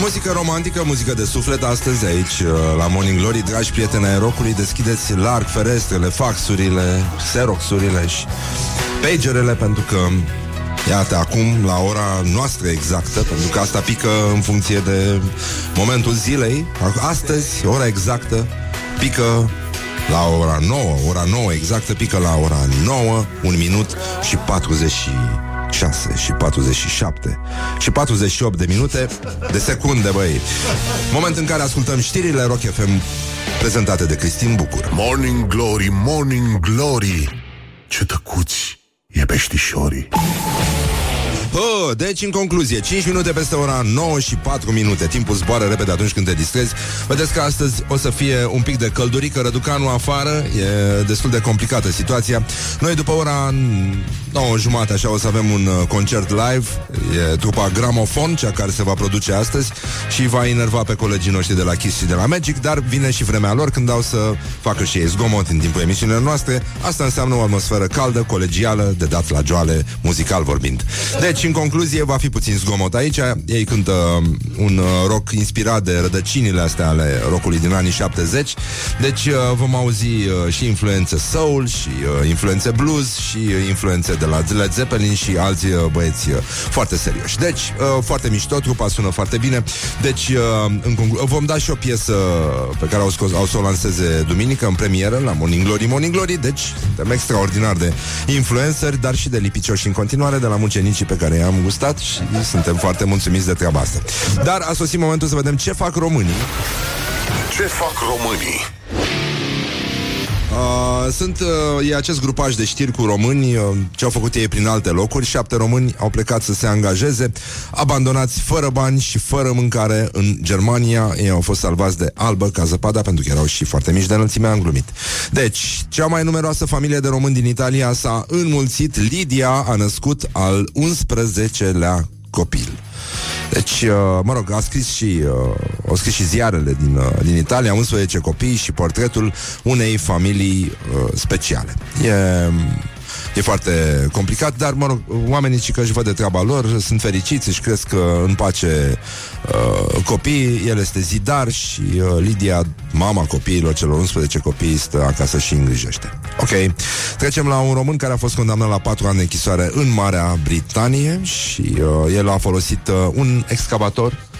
[SPEAKER 2] Muzică romantică, muzică de suflet astăzi aici uh, la Morning Glory. Dragi prieteni ai rockului, deschideți larg ferestrele, faxurile, xeroxurile și pagerele pentru că Iată, acum, la ora noastră exactă, pentru că asta pică în funcție de momentul zilei, astăzi, ora exactă, pică la ora 9, ora 9 exactă, pică la ora 9, 1 minut și 46 și 47 și 48 de minute de secunde, băi. Moment în care ascultăm știrile Rock FM prezentate de Cristin Bucur.
[SPEAKER 4] Morning Glory, Morning Glory Ce tăcuți e peștișorii
[SPEAKER 2] Bă, deci în concluzie 5 minute peste ora 9 și 4 minute. Timpul zboară repede atunci când te distrezi. Vedeți că astăzi o să fie un pic de căldurică. Răducanul afară E destul de complicată situația. Noi după ora 9 jumate Așa o să avem un uh, concert live. E trupa Gramofon Cea care se va produce astăzi Și va enerva pe colegii noștri de la Kiss și de la Magic Dar vine și vremea lor când au să facă și ei zgomot în timpul emisiunilor noastre. Asta înseamnă o atmosferă caldă, colegială De dat la joale, muzical vorbind. Deci și în concluzie va fi puțin zgomot aici. Ei cântă um, un uh, rock inspirat de rădăcinile astea ale rockului din anii 70. Deci uh, vom auzi uh, și influențe soul și influențe blues și influențe de la Led Zeppelin și alți băieți foarte serioși. Deci, foarte mișto, trupa sună foarte bine. Deci, în conclu- vom da și o piesă pe care au, scos, au să o lanseze duminică în premieră la Morning Glory, Morning Glory. Deci, suntem extraordinar de influenceri, dar și de lipicioși în continuare de la mucenicii pe care care am gustat și suntem foarte mulțumiți de treaba asta. Dar a sosit momentul să vedem ce fac românii.
[SPEAKER 4] Ce fac românii?
[SPEAKER 2] Uh, sunt uh, e acest grupaj de știri cu români uh, ce au făcut ei prin alte locuri. Șapte români au plecat să se angajeze, abandonați fără bani și fără mâncare în Germania. Ei au fost salvați de albă ca zăpada pentru că erau și foarte mici de înălțime, am glumit. Deci, cea mai numeroasă familie de români din Italia s-a înmulțit. Lidia a născut al 11-lea copil. Deci, uh, mă rog, a scris și, uh, au scris și ziarele din, uh, din Italia, 11 copii și portretul unei familii uh, speciale. E E foarte complicat, dar, mă rog, oamenii și că își văd de treaba lor, sunt fericiți, își cresc uh, în pace uh, copii, el este zidar și uh, Lidia, mama copiilor, celor 11 copii, stă acasă și îngrijește. Ok, trecem la un român care a fost condamnat la 4 ani de închisoare în Marea Britanie și uh, el a folosit uh, un excavator Uh,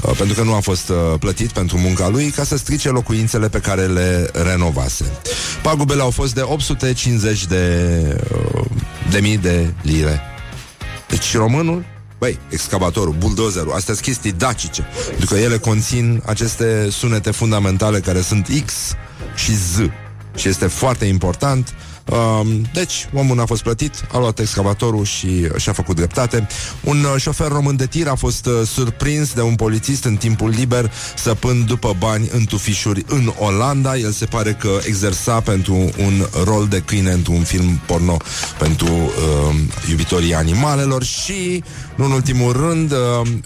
[SPEAKER 2] pentru că nu a fost uh, plătit pentru munca lui, ca să strice locuințele pe care le renovase. Pagubele au fost de 850 de, uh, de mii de lire. Deci românul Băi, excavatorul, buldozerul, astea sunt chestii dacice Pentru că ele conțin aceste sunete fundamentale Care sunt X și Z Și este foarte important Um, deci, omul n-a fost plătit, a luat excavatorul și și-a făcut dreptate. Un uh, șofer român de tir a fost uh, surprins de un polițist în timpul liber săpând după bani în tufișuri în Olanda. El se pare că exersa pentru un rol de câine într-un film porno pentru uh, iubitorii animalelor și, nu în ultimul rând, uh,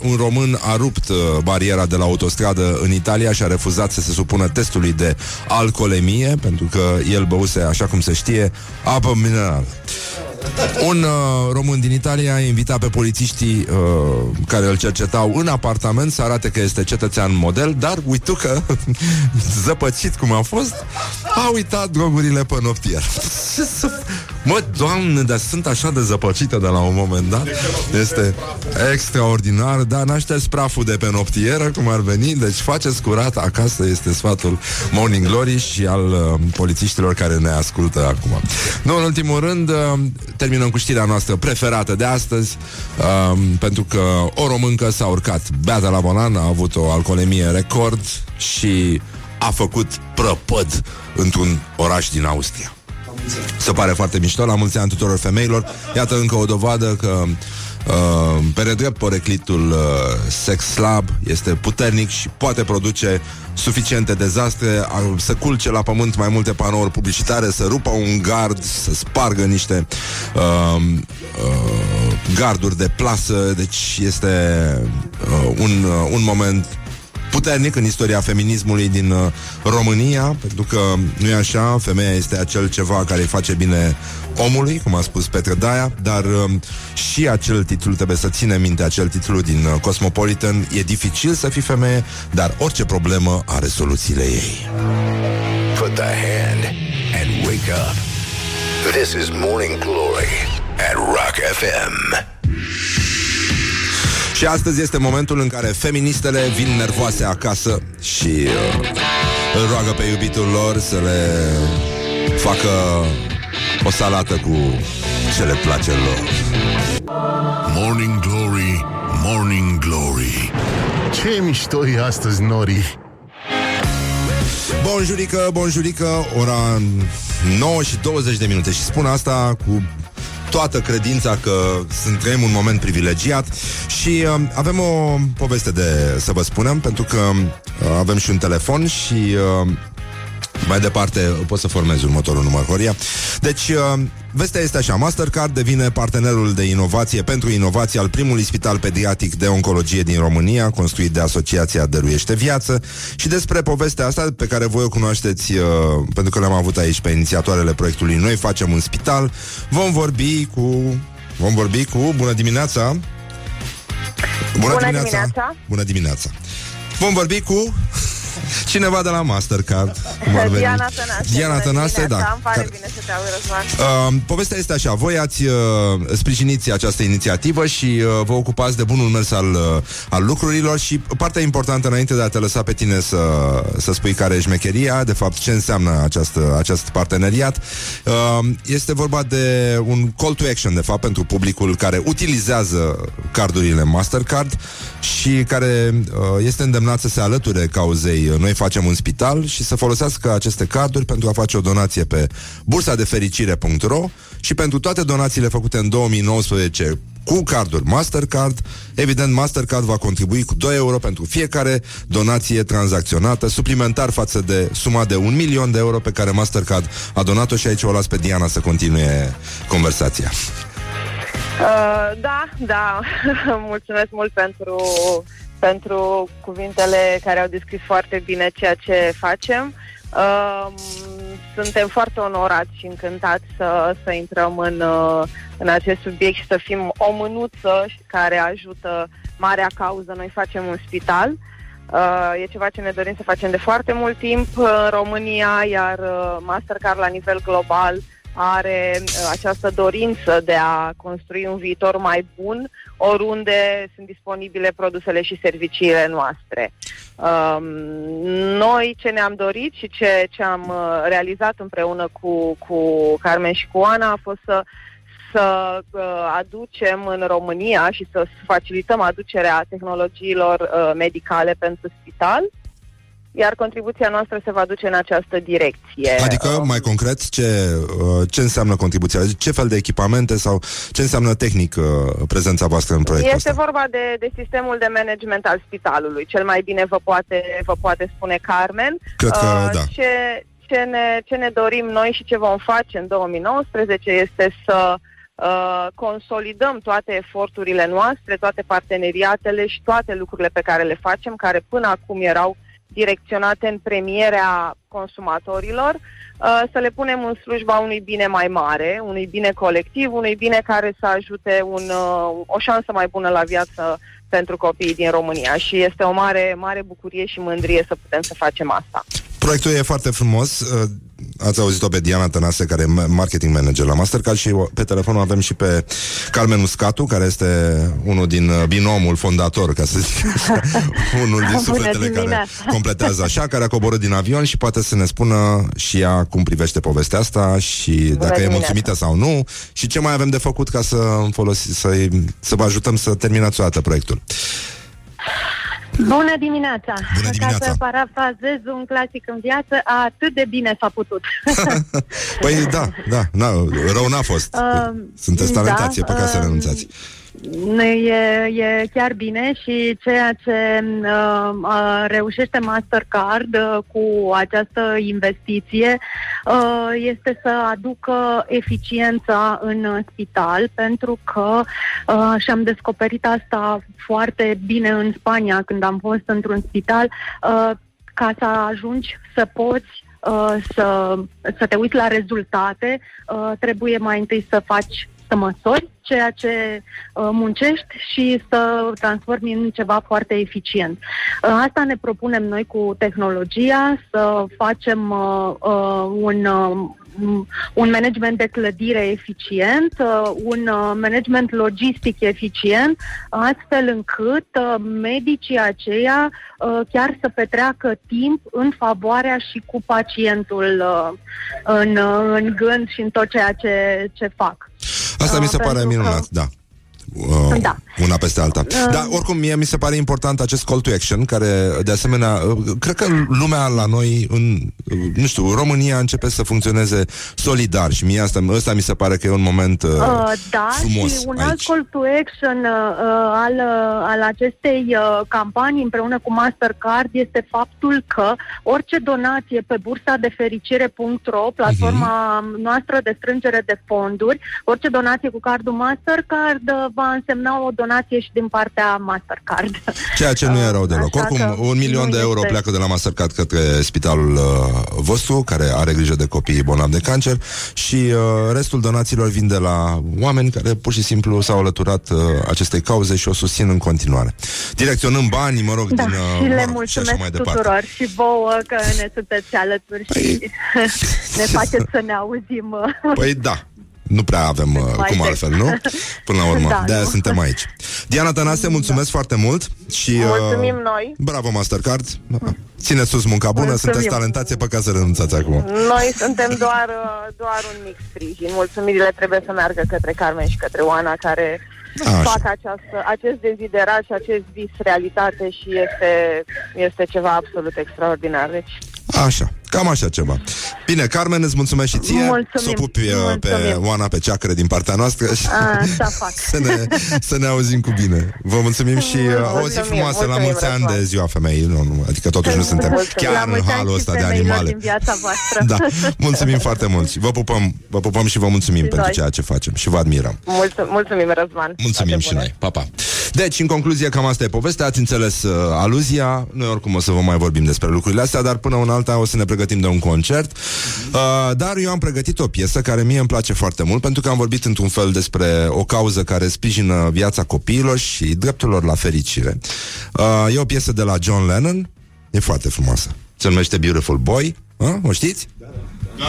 [SPEAKER 2] un român a rupt uh, bariera de la autostradă în Italia și a refuzat să se supună testului de alcoolemie, pentru că el băuse, așa cum se știe, apă minerală. Un uh, român din Italia a invitat pe polițiștii uh, care îl cercetau în apartament să arate că este cetățean model, dar uită că, zăpăcit cum a fost, a uitat drogurile pe noptier. Ce să... Mă, doamne, dar sunt așa de zăpăcită de la un moment dat. Este extraordinar, dar n-a șters praful de pe noptieră, cum ar veni, deci faceți curat acasă, este sfatul Morning Glory și al uh, polițiștilor care ne ascultă acum. Nu, în ultimul rând, uh, terminăm cu știrea noastră preferată de astăzi, uh, pentru că o româncă s-a urcat beata la volan, a avut o alcoolemie record și a făcut prăpăd într-un oraș din Austria. Se pare foarte mișto, la mulți ani tuturor femeilor. Iată încă o dovadă că Uh, pe redrept, poreclitul uh, sex slab este puternic și poate produce suficiente dezastre, uh, să culce la pământ mai multe panouri publicitare, să rupă un gard, să spargă niște uh, uh, garduri de plasă, deci este uh, un, uh, un moment puternic în istoria feminismului din uh, România, pentru că nu e așa, femeia este acel ceva care îi face bine omului, cum a spus Petre Daia, dar uh, și acel titlu trebuie să ține minte, acel titlu din uh, Cosmopolitan, e dificil să fii femeie, dar orice problemă are soluțiile ei.
[SPEAKER 1] Put the hand and wake up. This is Morning Glory at Rock FM.
[SPEAKER 2] Și astăzi este momentul în care feministele vin nervoase acasă și uh, îl roagă pe iubitul lor să le facă o salată cu ce le place lor.
[SPEAKER 4] Morning Glory, Morning Glory Ce mișto e astăzi, Nori
[SPEAKER 2] Bonjurică, bonjurică, ora 9 și 20 de minute și spun asta cu toată credința că sunt trăim un moment privilegiat și uh, avem o poveste de să vă spunem, pentru că uh, avem și un telefon și uh, mai departe pot să formez următorul număr, Horia. Deci, uh, vestea este așa. Mastercard devine partenerul de inovație pentru inovație al primului spital pediatric de oncologie din România, construit de Asociația Dăruiește Viață. Și despre povestea asta, pe care voi o cunoașteți, uh, pentru că le-am avut aici pe inițiatoarele proiectului Noi facem un spital, vom vorbi cu... Vom vorbi cu... Bună dimineața!
[SPEAKER 7] Bună dimineața!
[SPEAKER 2] Bună dimineața! Vom vorbi cu cineva de la Mastercard. Cum ar veni.
[SPEAKER 7] Diana Tănase.
[SPEAKER 2] Diana Tănase, da.
[SPEAKER 7] Îmi pare
[SPEAKER 2] Care-
[SPEAKER 7] bine să te aud, Răzvan.
[SPEAKER 2] Uh, povestea este așa, voi ați uh, sprijiniți această inițiativă și uh, vă ocupați de bunul mers al, uh, al lucrurilor și partea importantă înainte de a te lăsa pe tine să, să spui care e șmecheria, de fapt ce înseamnă această, acest parteneriat, uh, este vorba de un call to action, de fapt, pentru publicul care utilizează cardurile Mastercard și care uh, este îndemnat să se alăture cauzei uh, Noi facem un spital și să folosească aceste carduri pentru a face o donație pe bursa de fericire.ro și pentru toate donațiile făcute în 2019 cu carduri Mastercard, evident Mastercard va contribui cu 2 euro pentru fiecare donație tranzacționată, suplimentar față de suma de un milion de euro pe care Mastercard a donat-o și aici o las pe Diana să continue conversația.
[SPEAKER 7] Uh, da, da, mulțumesc mult pentru, pentru cuvintele care au descris foarte bine ceea ce facem. Uh, suntem foarte onorați și încântați să, să intrăm în, uh, în acest subiect și să fim o mânuță care ajută marea cauză. Noi facem un spital. Uh, e ceva ce ne dorim să facem de foarte mult timp în România, iar uh, Mastercard la nivel global are uh, această dorință de a construi un viitor mai bun oriunde sunt disponibile produsele și serviciile noastre. Um, noi ce ne-am dorit și ce, ce am uh, realizat împreună cu, cu Carmen și cu Ana a fost să să uh, aducem în România și să facilităm aducerea tehnologiilor uh, medicale pentru spital iar contribuția noastră se va duce în această direcție.
[SPEAKER 2] Adică,
[SPEAKER 7] Uh,
[SPEAKER 2] mai concret, ce, uh, ce înseamnă contribuția? Ce fel de echipamente sau ce înseamnă tehnic uh, prezența voastră în proiectul
[SPEAKER 7] Este
[SPEAKER 2] ăsta?
[SPEAKER 7] vorba de, de sistemul de management al spitalului. Cel mai bine vă poate, vă poate spune Carmen.
[SPEAKER 2] Cred că da.
[SPEAKER 7] Ce, ce, ne, ce ne dorim noi și ce vom face în 2019 este să uh, consolidăm toate eforturile noastre, toate parteneriatele și toate lucrurile pe care le facem, care până acum erau direcționate în premierea consumatorilor, uh, să le punem în slujba unui bine mai mare, unui bine colectiv, unui bine care să ajute un, uh, o șansă mai bună la viață pentru copiii din România și este o mare, mare bucurie și mândrie să putem să facem asta.
[SPEAKER 2] Proiectul e foarte frumos. Uh, Ați auzit-o pe Diana Tănase, care e ma- marketing manager la Mastercard și o- pe telefon o avem și pe Carmen Uscatu, care este unul din uh, binomul fondator, ca să zic așa, unul din
[SPEAKER 7] Bună
[SPEAKER 2] sufletele care
[SPEAKER 7] dimineața!
[SPEAKER 2] completează așa, care a coborât din avion și poate să ne spună și ea cum privește povestea asta și dacă e
[SPEAKER 7] dimineața!
[SPEAKER 2] mulțumită sau nu și ce mai avem de făcut ca să, folosi, să, să vă ajutăm să terminați o dată proiectul.
[SPEAKER 8] Bună dimineața!
[SPEAKER 2] Bună dimineața!
[SPEAKER 8] Ca să parafrazez un clasic în viață, atât de bine s-a putut.
[SPEAKER 2] Păi da, da, na, rău n-a fost.
[SPEAKER 8] Uh,
[SPEAKER 2] Sunteți talentați,
[SPEAKER 8] da,
[SPEAKER 2] e păcat să
[SPEAKER 8] uh,
[SPEAKER 2] renunțați.
[SPEAKER 8] E, e chiar bine și ceea ce uh, uh, reușește Mastercard uh, cu această investiție uh, este să aducă eficiența în spital, pentru că uh, și-am descoperit asta foarte bine în Spania când am fost într-un spital, uh, ca să ajungi să poți uh, să, să te uiți la rezultate, uh, trebuie mai întâi să faci să măsori ceea ce uh, muncești și să transformi în ceva foarte eficient. Uh, asta ne propunem noi cu tehnologia, să facem uh, uh, un uh, un management de clădire eficient, uh, un uh, management logistic eficient, astfel încât uh, medicii aceia uh, chiar să petreacă timp în favoarea și cu pacientul uh, în, uh, în gând și în tot ceea ce, ce fac.
[SPEAKER 2] Asta mi se
[SPEAKER 8] Uh,
[SPEAKER 2] pare
[SPEAKER 8] pentru că-
[SPEAKER 2] minunat, da. Uh,
[SPEAKER 8] Da.
[SPEAKER 2] Una peste alta.
[SPEAKER 8] Uh.
[SPEAKER 2] Dar oricum, mie mi se pare important acest call to action, care, de asemenea, uh, cred că lumea la noi, în, uh, nu știu, România începe să funcționeze solidar și mie asta, ăsta mi se pare că e un moment uh,
[SPEAKER 8] Uh, da,
[SPEAKER 2] frumos
[SPEAKER 8] și un
[SPEAKER 2] aici.
[SPEAKER 8] alt call to action uh, uh, al, uh, al acestei uh, campanii împreună cu Mastercard este faptul că orice donație pe bursa de fericire.ro, platforma
[SPEAKER 2] Mhm.
[SPEAKER 8] noastră de strângere de fonduri, orice donație cu cardul Mastercard uh, va însemna o donație și din partea Mastercard.
[SPEAKER 2] Ceea ce nu e rău deloc.
[SPEAKER 8] Așa
[SPEAKER 2] Oricum,
[SPEAKER 8] că
[SPEAKER 2] un milion
[SPEAKER 8] nu
[SPEAKER 2] de euro
[SPEAKER 8] este-
[SPEAKER 2] pleacă de la Mastercard către spitalul uh, vostru, care are grijă de copiii bolnavi de cancer și uh, restul donațiilor vin de la oameni care pur și simplu s-au alăturat uh, acestei cauze și o susțin în continuare. Direcționând bani, mă rog,
[SPEAKER 8] Da,
[SPEAKER 2] din... Uh,
[SPEAKER 8] și
[SPEAKER 2] mă
[SPEAKER 8] le
[SPEAKER 2] rog, și așa
[SPEAKER 8] mulțumesc
[SPEAKER 2] mai departe.
[SPEAKER 8] tuturor și vouă că ne sunteți alături și
[SPEAKER 2] Păi-
[SPEAKER 8] ne faceți să ne auzim. uh,
[SPEAKER 2] Păi da, nu prea avem uh,
[SPEAKER 8] Mai
[SPEAKER 2] cum
[SPEAKER 8] des.
[SPEAKER 2] altfel, nu? Până la urmă,
[SPEAKER 8] Da,
[SPEAKER 2] de-aia
[SPEAKER 8] nu.
[SPEAKER 2] suntem aici. Diana Tănase, mulțumesc foarte mult și... uh,
[SPEAKER 7] Mulțumim noi.
[SPEAKER 2] Bravo, Mastercard! Țineți sus munca bună,
[SPEAKER 8] Mulțumim.
[SPEAKER 2] sunteți talentați, e păcat să renunțați acum.
[SPEAKER 7] Noi suntem doar, uh, doar un mic sprijin. Mulțumirile trebuie să meargă către Carmen și către Oana, care
[SPEAKER 2] Așa.
[SPEAKER 7] fac această, acest deziderat și acest vis realitate și este, este ceva absolut extraordinar. Deci,
[SPEAKER 2] Așa, cam așa ceva. Bine, Carmen, îți mulțumesc și ție.
[SPEAKER 8] Mulțumim,
[SPEAKER 2] Să o pupi uh, pe
[SPEAKER 8] mulțumim.
[SPEAKER 2] Oana pe ceacră din partea noastră și
[SPEAKER 8] Așa fac.
[SPEAKER 2] să, ne, să ne auzim cu bine. Vă mulțumim și uh, o zi
[SPEAKER 7] Mulțumim,
[SPEAKER 2] frumoasă la
[SPEAKER 7] mulțumim,
[SPEAKER 2] mulți ani
[SPEAKER 7] Răzvan.
[SPEAKER 2] de ziua femeii. Nu, nu, adică totuși nu suntem
[SPEAKER 7] Mulțumim.
[SPEAKER 2] chiar
[SPEAKER 8] La
[SPEAKER 2] în
[SPEAKER 8] mulți ani
[SPEAKER 2] halul
[SPEAKER 8] și
[SPEAKER 2] ăsta de
[SPEAKER 8] femeilor
[SPEAKER 2] animale.
[SPEAKER 8] din viața voastră.
[SPEAKER 2] Da, mulțumim foarte mult. Vă pupăm, vă pupăm și vă mulțumim
[SPEAKER 8] Și
[SPEAKER 2] pentru
[SPEAKER 8] noi.
[SPEAKER 2] ceea ce facem și vă admirăm.
[SPEAKER 7] mulțum, mulțumim, Răzvan.
[SPEAKER 2] Mulțumim
[SPEAKER 7] Toate
[SPEAKER 2] și
[SPEAKER 7] bune.
[SPEAKER 2] noi. Pa, pa. Deci, în concluzie, cam asta e povestea. Ați înțeles uh, aluzia. Noi oricum o să vă mai vorbim despre lucrurile astea, dar până una alta o să ne pregătim de un concert. Uh, dar eu am pregătit o piesă care mie îmi place foarte mult, pentru că am vorbit într-un fel despre o cauză care sprijină viața copiilor și dreptul lor la fericire. Uh, e o piesă de la John Lennon. E foarte frumoasă. Se numește Beautiful Boy. Uh? O știți?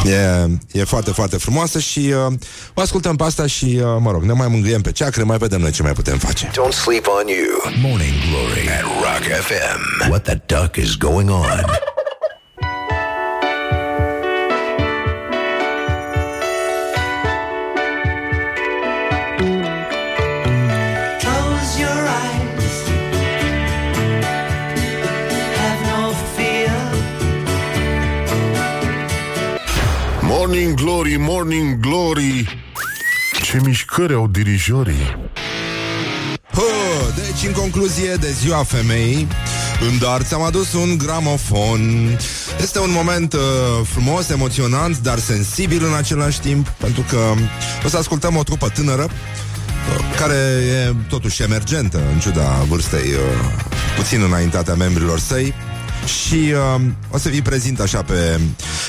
[SPEAKER 2] E, e foarte, foarte frumoasă și uh, o ascultăm pe asta și, uh, mă rog, ne mai mângâiem pe ceacre, mai vedem noi ce mai putem face.
[SPEAKER 1] Don't sleep on you. Morning Glory at Rock FM. What the duck is going on?
[SPEAKER 4] Morning Glory, Morning Glory Ce mișcări au dirijorii
[SPEAKER 2] Hă, deci, în concluzie, de ziua femeii, în dar ți-am adus un gramofon. Este un moment uh, frumos, emoționant, dar sensibil în același timp, pentru că o să ascultăm o trupă tânără, uh, care e totuși emergentă, în ciuda vârstei uh, puțin înaintate a membrilor săi. Și uh, o să vi prezint așa pe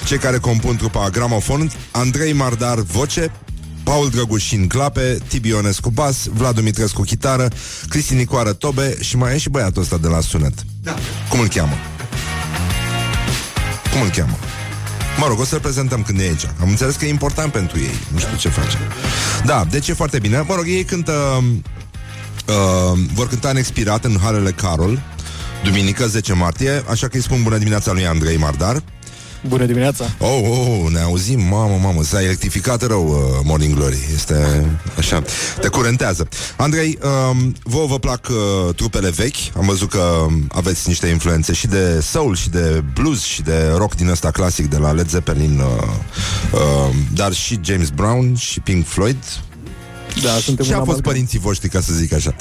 [SPEAKER 2] cei care compun trupa Gramofon Andrei Mardar voce Paul Drăgușin clape, Tibi Ionescu bas, Vlad Dumitrescu chitară, Cristi Nicoară tobe și mai e și băiatul ăsta de la sunet. Da. Cum îl cheamă? Cum îl cheamă? Mă rog, o să-l prezentăm când e aici. Am înțeles că e important pentru ei. Nu știu ce face. Da, deci e foarte bine. Mă rog, ei cântă... Uh, vor cânta în expirat în Halele Carol, duminică 10 martie, așa că îi spun bună dimineața lui Andrei Mardar.
[SPEAKER 9] Bună dimineața!
[SPEAKER 2] Oh, oh, oh, ne auzim, mamă, mamă, s-a electrificat rău uh, Morning Glory. Este așa, te curentează. Andrei, um, vouă vă plac uh, trupele vechi. Am văzut că aveți niște influențe și de soul și de blues și de rock din ăsta clasic de la Led Zeppelin, uh, uh, dar și James Brown și Pink Floyd.
[SPEAKER 9] Da, suntem
[SPEAKER 2] Ce
[SPEAKER 9] un
[SPEAKER 2] au fost
[SPEAKER 9] amalgam.
[SPEAKER 2] părinții voștri, ca să zic așa?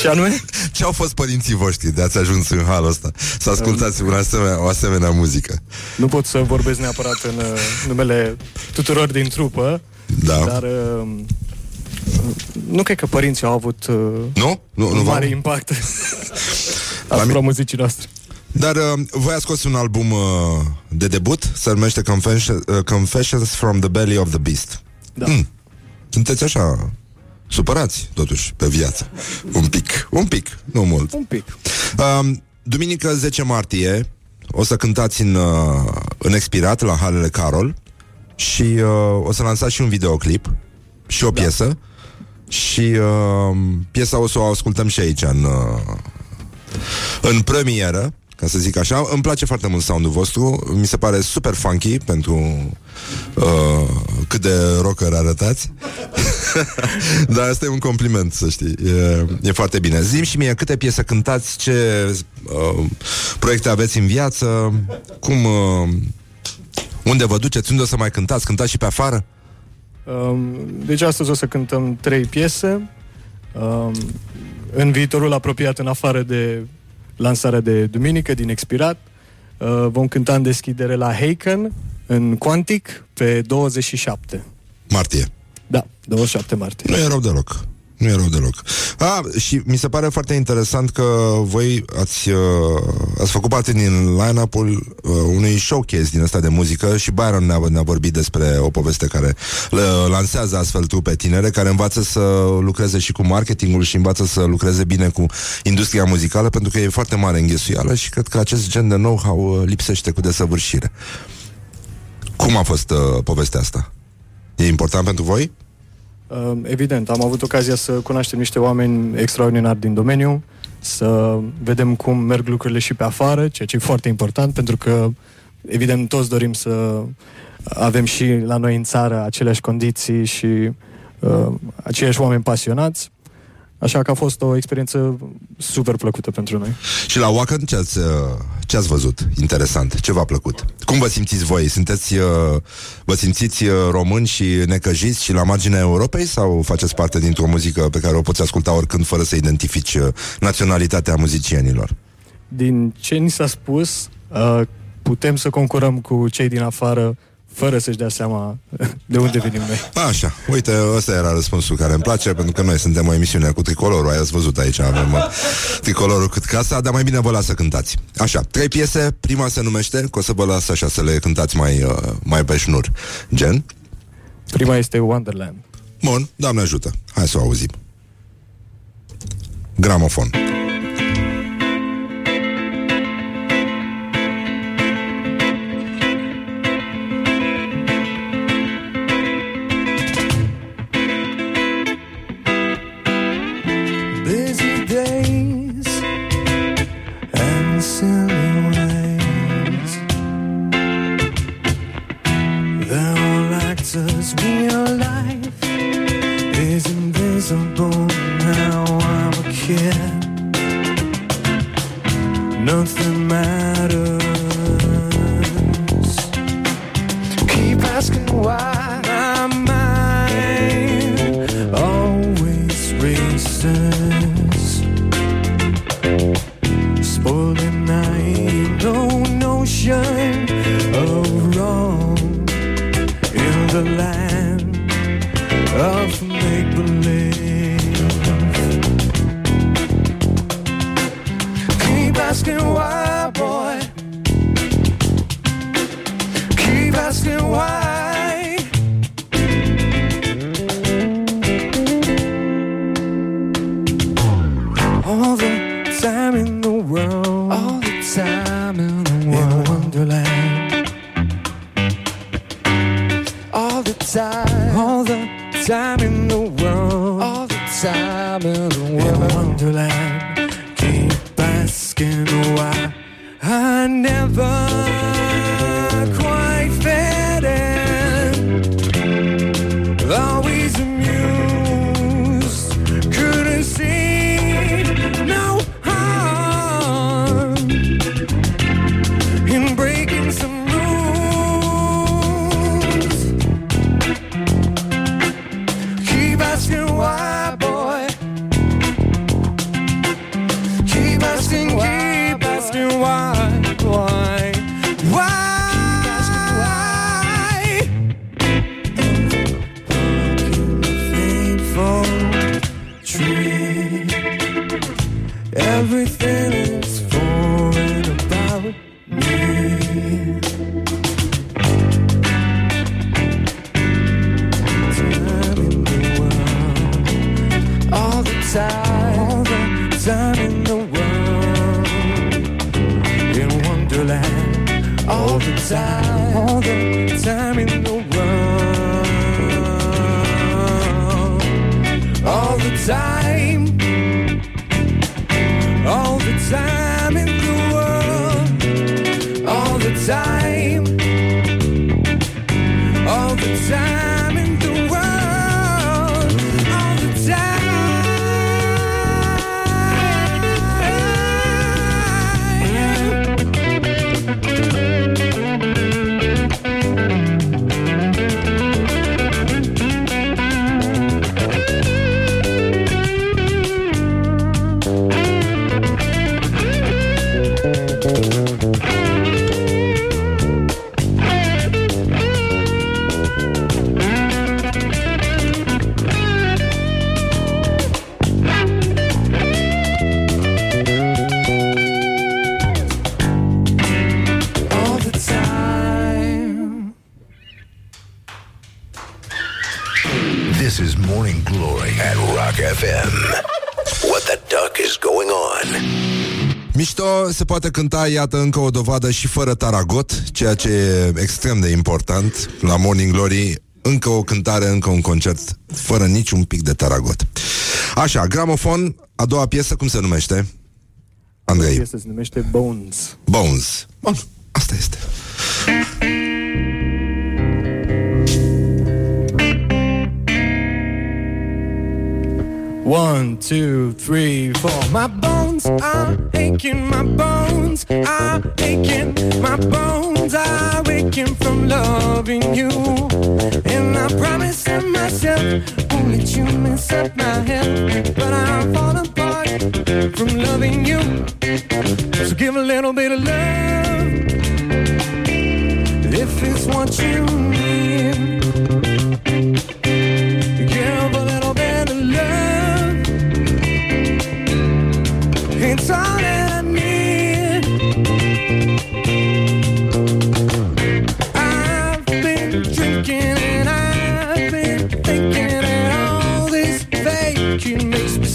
[SPEAKER 9] Ce anume?
[SPEAKER 2] Ce au fost părinții voștri de ați ajuns în halul ăsta? Să ascultați un asemenea, o asemenea muzică.
[SPEAKER 9] Nu pot să vorbesc neapărat în uh, numele tuturor din trupă,
[SPEAKER 2] Da.
[SPEAKER 9] dar uh, nu cred că părinții au avut uh,
[SPEAKER 2] Nu? Nu, nu
[SPEAKER 9] un mare
[SPEAKER 2] v-au?
[SPEAKER 9] impact asupra muzicii noastre.
[SPEAKER 2] Dar uh, voi ați scos un album uh, de debut, se numește Confession, uh, Confessions from the Belly of the Beast.
[SPEAKER 9] Da.
[SPEAKER 2] Mm. Sunteți așa supărați, totuși, pe viață. Un pic, un pic, nu mult.
[SPEAKER 9] Un pic.
[SPEAKER 2] Uh, duminică 10 martie o să cântați în, uh, în expirat la Halele Carol și uh, o să lansați și un videoclip și o piesă și uh, piesa o să o ascultăm și aici în, uh, în premieră ca să zic așa. Îmi place foarte mult soundul vostru, mi se pare super funky pentru uh, cât de rocker arătați. Dar asta e un compliment, să știi. E, e foarte bine. Zim și mie câte piese cântați, ce uh, proiecte aveți în viață, cum... Uh, unde vă duceți, unde o să mai cântați, cântați și pe afară?
[SPEAKER 9] Um, deci astăzi o să cântăm trei piese. Um, în viitorul apropiat, în afară de lansarea de duminică din Expirat, uh, vom cânta în deschidere la Heiken, în Quantic, pe 27.
[SPEAKER 2] Martie.
[SPEAKER 9] Da, 27 martie.
[SPEAKER 2] Nu e rău deloc. Nu e rău deloc. A, și mi se pare foarte interesant că voi ați, uh, ați făcut parte din line-up-ul uh, unui showcase din ăsta de muzică și Byron ne-a, ne-a vorbit despre o poveste care le lansează astfel trupe tinere care învață să lucreze și cu marketingul și învață să lucreze bine cu industria muzicală pentru că e foarte mare înghesuială și cred că acest gen de know-how uh, lipsește cu desăvârșire. Cum a fost uh, povestea asta? E important pentru voi?
[SPEAKER 9] Uh, Evident, am avut ocazia să cunoaștem niște oameni extraordinari din domeniu, să vedem cum merg lucrurile și pe afară, ceea ce e foarte important, pentru că, evident, toți dorim să avem și la noi în țară aceleași condiții și uh, aceiași oameni pasionați. Așa că a fost o experiență super plăcută pentru noi.
[SPEAKER 2] Și la Wacken ce ați, uh, ce ați văzut? Interesant. Ce v-a plăcut? Cum vă simțiți voi? Sunteți, uh, vă simțiți uh, români și necăjiți și la marginea Europei sau faceți parte dintr-o muzică pe care o poți asculta oricând fără să identifici uh, naționalitatea muzicienilor?
[SPEAKER 9] Din ce ni s-a spus, uh, putem să concurăm cu cei din afară fără să-și dea seama de unde venim noi.
[SPEAKER 2] Așa, uite, ăsta era răspunsul care îmi place, pentru că noi suntem o emisiune cu tricolorul, ai ați văzut aici, avem uh, tricolorul cât casa, dar mai bine vă las să cântați. Așa, trei piese, prima se numește, că o să vă las așa să le cântați mai, uh, mai pe șnur. Gen?
[SPEAKER 9] Prima este Wonderland.
[SPEAKER 2] Bun, Doamne ajută. Hai să o auzim. Gramofon.
[SPEAKER 10] busy time, all the time in the world, in Wonderland, all the time,
[SPEAKER 2] poate cânta, iată, încă o dovadă și fără taragot, ceea ce e extrem de important la Morning Glory. Încă o cântare, încă un concert, fără niciun pic de taragot. Așa, gramofon, a doua piesă, cum se numește? Andrei.
[SPEAKER 9] Piesa se numește Bones.
[SPEAKER 2] Bones. Bun, asta este.
[SPEAKER 10] One, two, three, four. My bones are aching, my bones are aching, my bones are aching from loving you. And I promise to myself, won't let you mess up my health. But I'm falling apart from loving you. So give a little bit of love if it's what you need.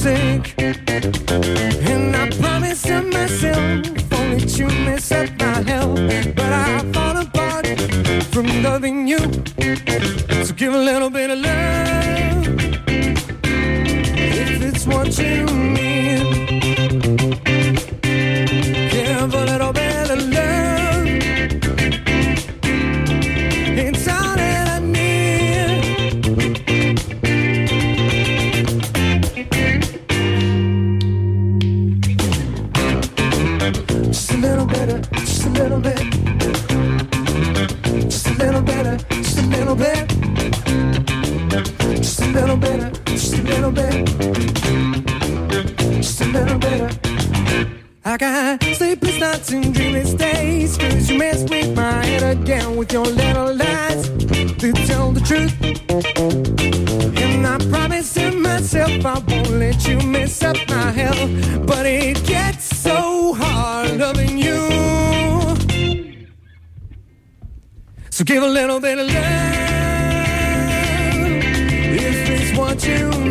[SPEAKER 10] And I promise to myself, won't let you mess up my health. But I fall apart from loving you. So give a little bit of love if it's what you need. Just a little bit. Just a little better, just a little bit. Just a little bit, just a little bit. Just a little bit. I got sleepless nights and dreamless days Cause you mess with my head again with your little lies To tell the truth And I promise to myself I won't let you mess up my health But it gets so So give a little bit of love. If it's what you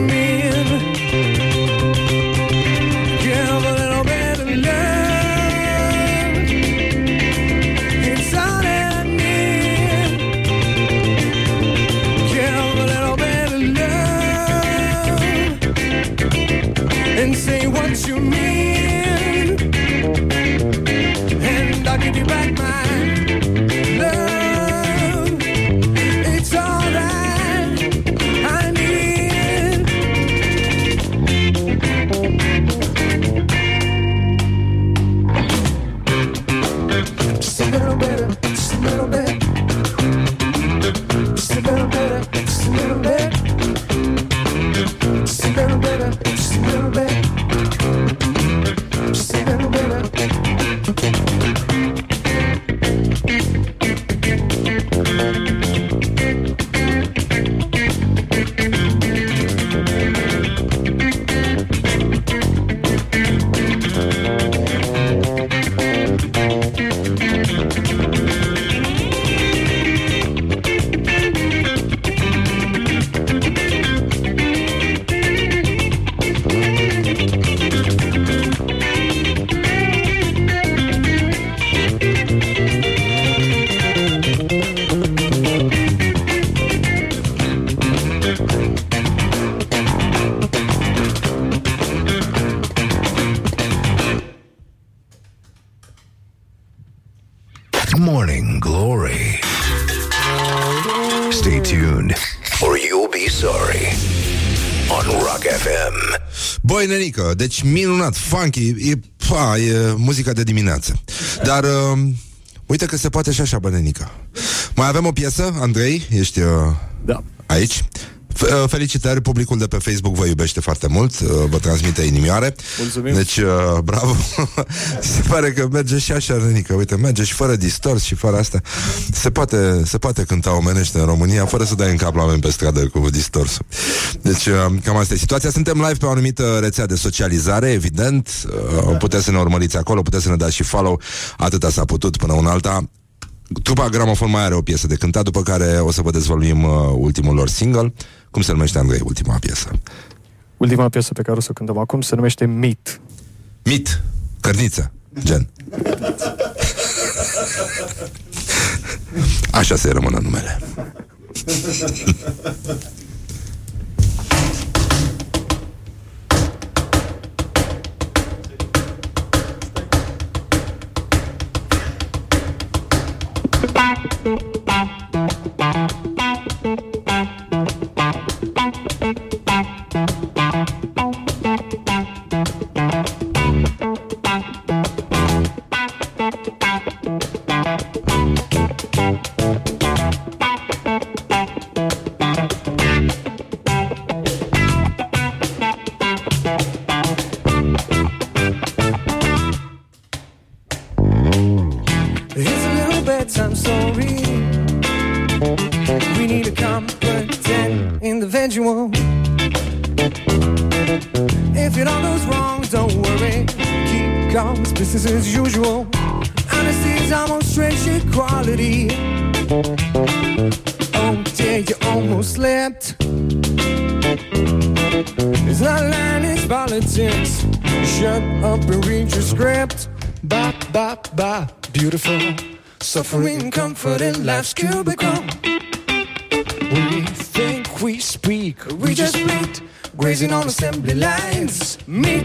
[SPEAKER 2] deci minunat, funky, e, pa, e muzica de dimineață. Dar, uh, uite că se poate și așa, bă, nenică. Mai avem o piesă, Andrei, ești uh,
[SPEAKER 9] Da.
[SPEAKER 2] aici. F- uh, Felicitări, publicul de pe Facebook vă iubește foarte mult, uh, vă transmite inimioare.
[SPEAKER 9] Mulțumim.
[SPEAKER 2] Deci, uh, bravo. se pare că merge și așa, Renică, uite, merge și fără distors și fără asta. Se poate, se poate cânta omenește în România fără să dai în cap la oameni pe stradă cu distorsul. Deci, uh, cam asta e situația. Suntem live pe o anumită rețea de socializare, evident. Uh, puteți să ne urmăriți acolo, puteți să ne dați și follow. Atâta s-a putut până una alta. Trupa Gramofon mai are o piesă de cântat, după care o să vă dezvăluim uh, ultimul lor single. Cum se numește, Andrei, ultima piesă?
[SPEAKER 9] Ultima piesă pe care o să o cântăm acum se numește Meet.
[SPEAKER 2] Mit, cărniță, gen. Așa se rămână numele.
[SPEAKER 10] Here's a Suffering, comfort, in life's cubicle. We think we speak, we just meet, grazing on assembly lines. Meet.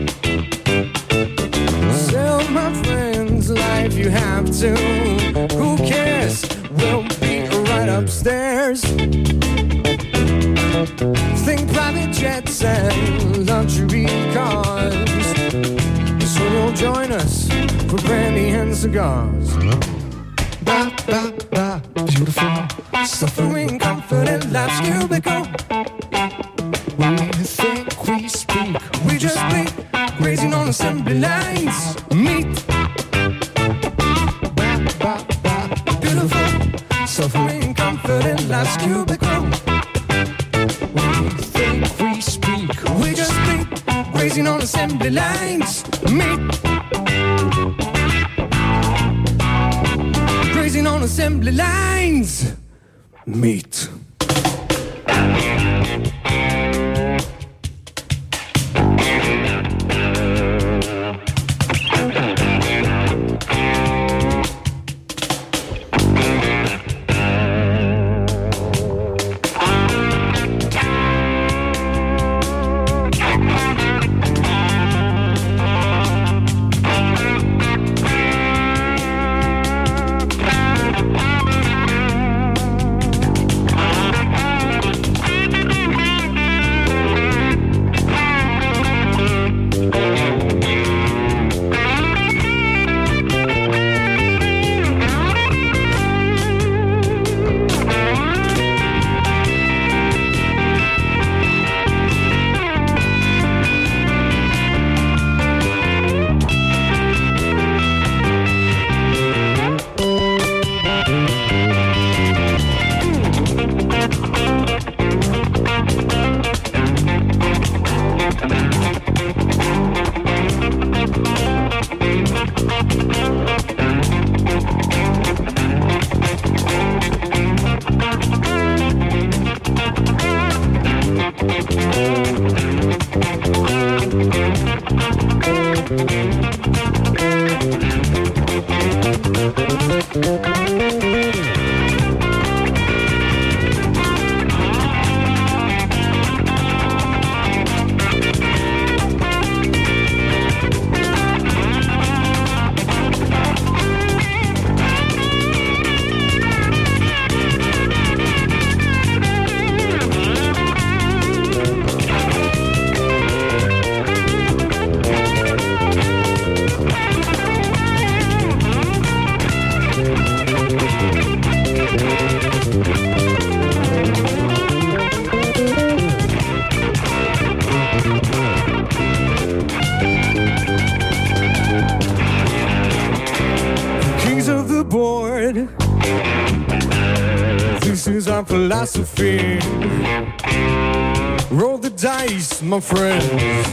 [SPEAKER 10] My friends.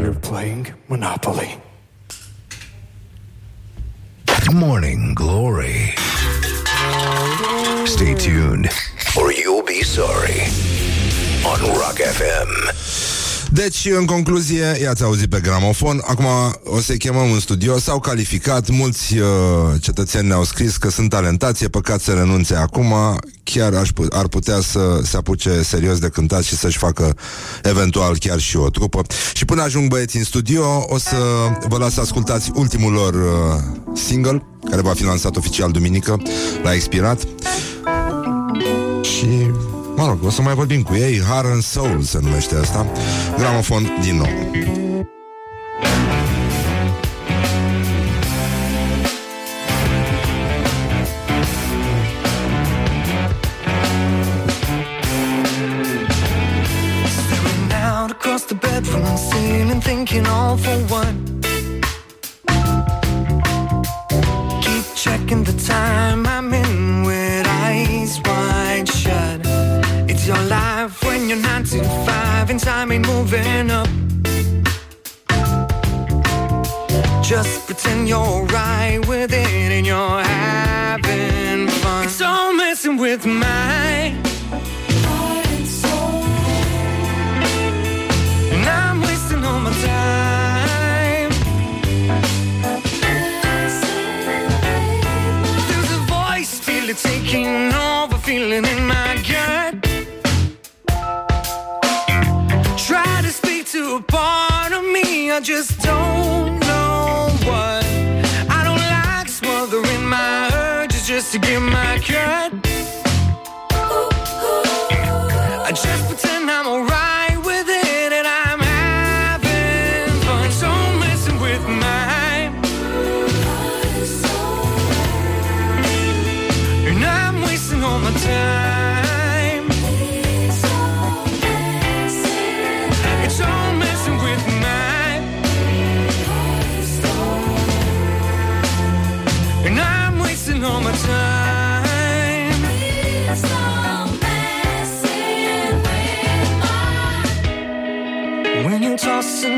[SPEAKER 10] You're playing Monopoly.
[SPEAKER 1] Morning Glory. Stay tuned, or you'll be sorry. On Rock FM.
[SPEAKER 2] Deci, în concluzie, i-ați auzit pe gramofon Acum o să-i chemăm în studio S-au calificat, mulți uh, cetățeni ne-au scris Că sunt talentați, e păcat să renunțe acum Chiar aș, pu- ar putea să se apuce serios de cântat Și să-și facă eventual chiar și o trupă. Și până ajung băieții în studio O să vă las să ascultați ultimul lor uh, single Care va fi lansat oficial duminică La expirat. Și Mă rog, o să mai vorbim cu ei. Heart and Soul se numește asta. Gramofon din nou
[SPEAKER 10] with my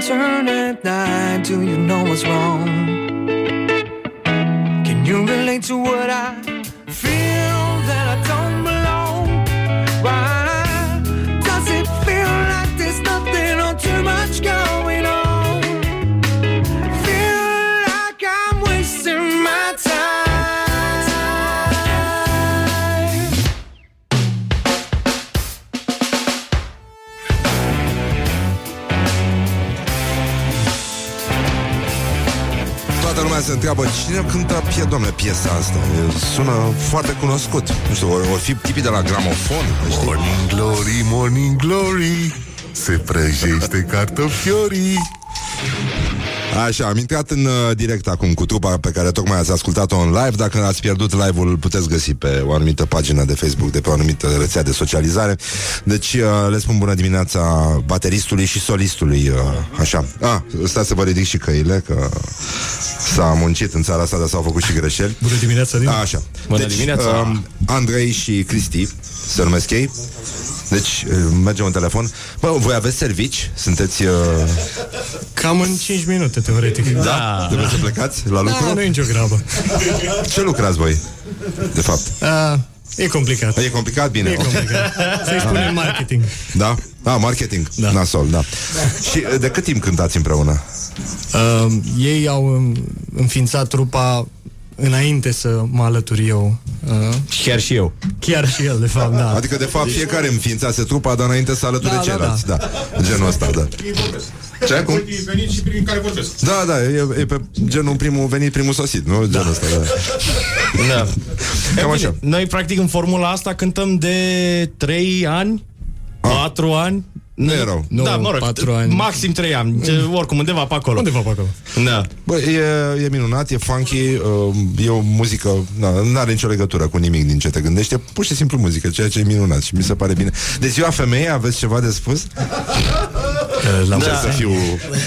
[SPEAKER 10] turn at night. Do you know what's wrong? Can you relate to
[SPEAKER 2] întreabă cine cântă pie, domnule, piesa asta. E, sună foarte cunoscut. Nu știu, o, o fi tipii de la gramofon, știi?
[SPEAKER 4] Morning Glory, Morning Glory Se prăjește cartofiorii
[SPEAKER 2] Așa, am intrat în uh, direct acum cu trupa pe care tocmai ați ascultat-o în live. Dacă ați pierdut live-ul, îl puteți găsi pe o anumită pagină de Facebook, de pe o anumită rețea de socializare. Deci, uh, le spun bună dimineața bateristului și solistului. Uh, așa. Ah, stai să vă ridic și căile, că s-a muncit în țara asta, dar s-au făcut și greșeli.
[SPEAKER 9] Bună dimineața, din.
[SPEAKER 2] A, așa.
[SPEAKER 3] Bună
[SPEAKER 2] deci,
[SPEAKER 3] dimineața.
[SPEAKER 2] um, Andrei și Cristi se numesc ei. Deci, uh, mergem în telefon. Bă, voi aveți servici? Sunteți... Uh...
[SPEAKER 9] Cam în 5 minute, teoretic.
[SPEAKER 2] Da, trebuie să plecați la lucru?
[SPEAKER 9] Da, nu e nicio grabă.
[SPEAKER 2] Ce lucrați voi, de fapt?
[SPEAKER 9] A, e complicat.
[SPEAKER 2] E complicat? Bine.
[SPEAKER 9] E complicat. Să-i spunem marketing.
[SPEAKER 2] Da? Ah, marketing.
[SPEAKER 9] Da.
[SPEAKER 2] Nasol, da. Și uh, de cât timp cântați împreună?
[SPEAKER 9] Uh, ei au um, înființat trupa înainte să mă alătur eu. Uh,
[SPEAKER 3] Chiar și eu.
[SPEAKER 9] chiar și el, de fapt, da.
[SPEAKER 2] Adică, de fapt, fiecare înființase trupa, dar înainte să alăture
[SPEAKER 9] Da, da,
[SPEAKER 2] ceilalți. Da, Genul ăsta, da. Ce? Cum?
[SPEAKER 5] Veniți și prin care vorbesc.
[SPEAKER 2] Da, da, e, e pe genul primul venit, primul sosit, nu? Genul ăsta, da.
[SPEAKER 3] Da.
[SPEAKER 2] Cam
[SPEAKER 3] E,
[SPEAKER 2] așa.
[SPEAKER 3] bine, Noi, practic, în formula asta cântăm de 3 ani, 4 ani.
[SPEAKER 2] Nu e rău.
[SPEAKER 3] Da,
[SPEAKER 9] Nu,
[SPEAKER 3] mă rog,
[SPEAKER 9] patru ani.
[SPEAKER 3] maxim 3 ani. Ce, oricum, undeva pe acolo.
[SPEAKER 9] Undeva pe acolo.
[SPEAKER 3] Da.
[SPEAKER 2] Bă, e, e minunat, e funky, uh, e o muzică, nu are nicio legătură cu nimic din ce te gândești, e pur și simplu muzică, ceea ce e minunat și mi se pare bine. De ziua femeii aveți ceva de spus?
[SPEAKER 9] La
[SPEAKER 2] Da. să fiu,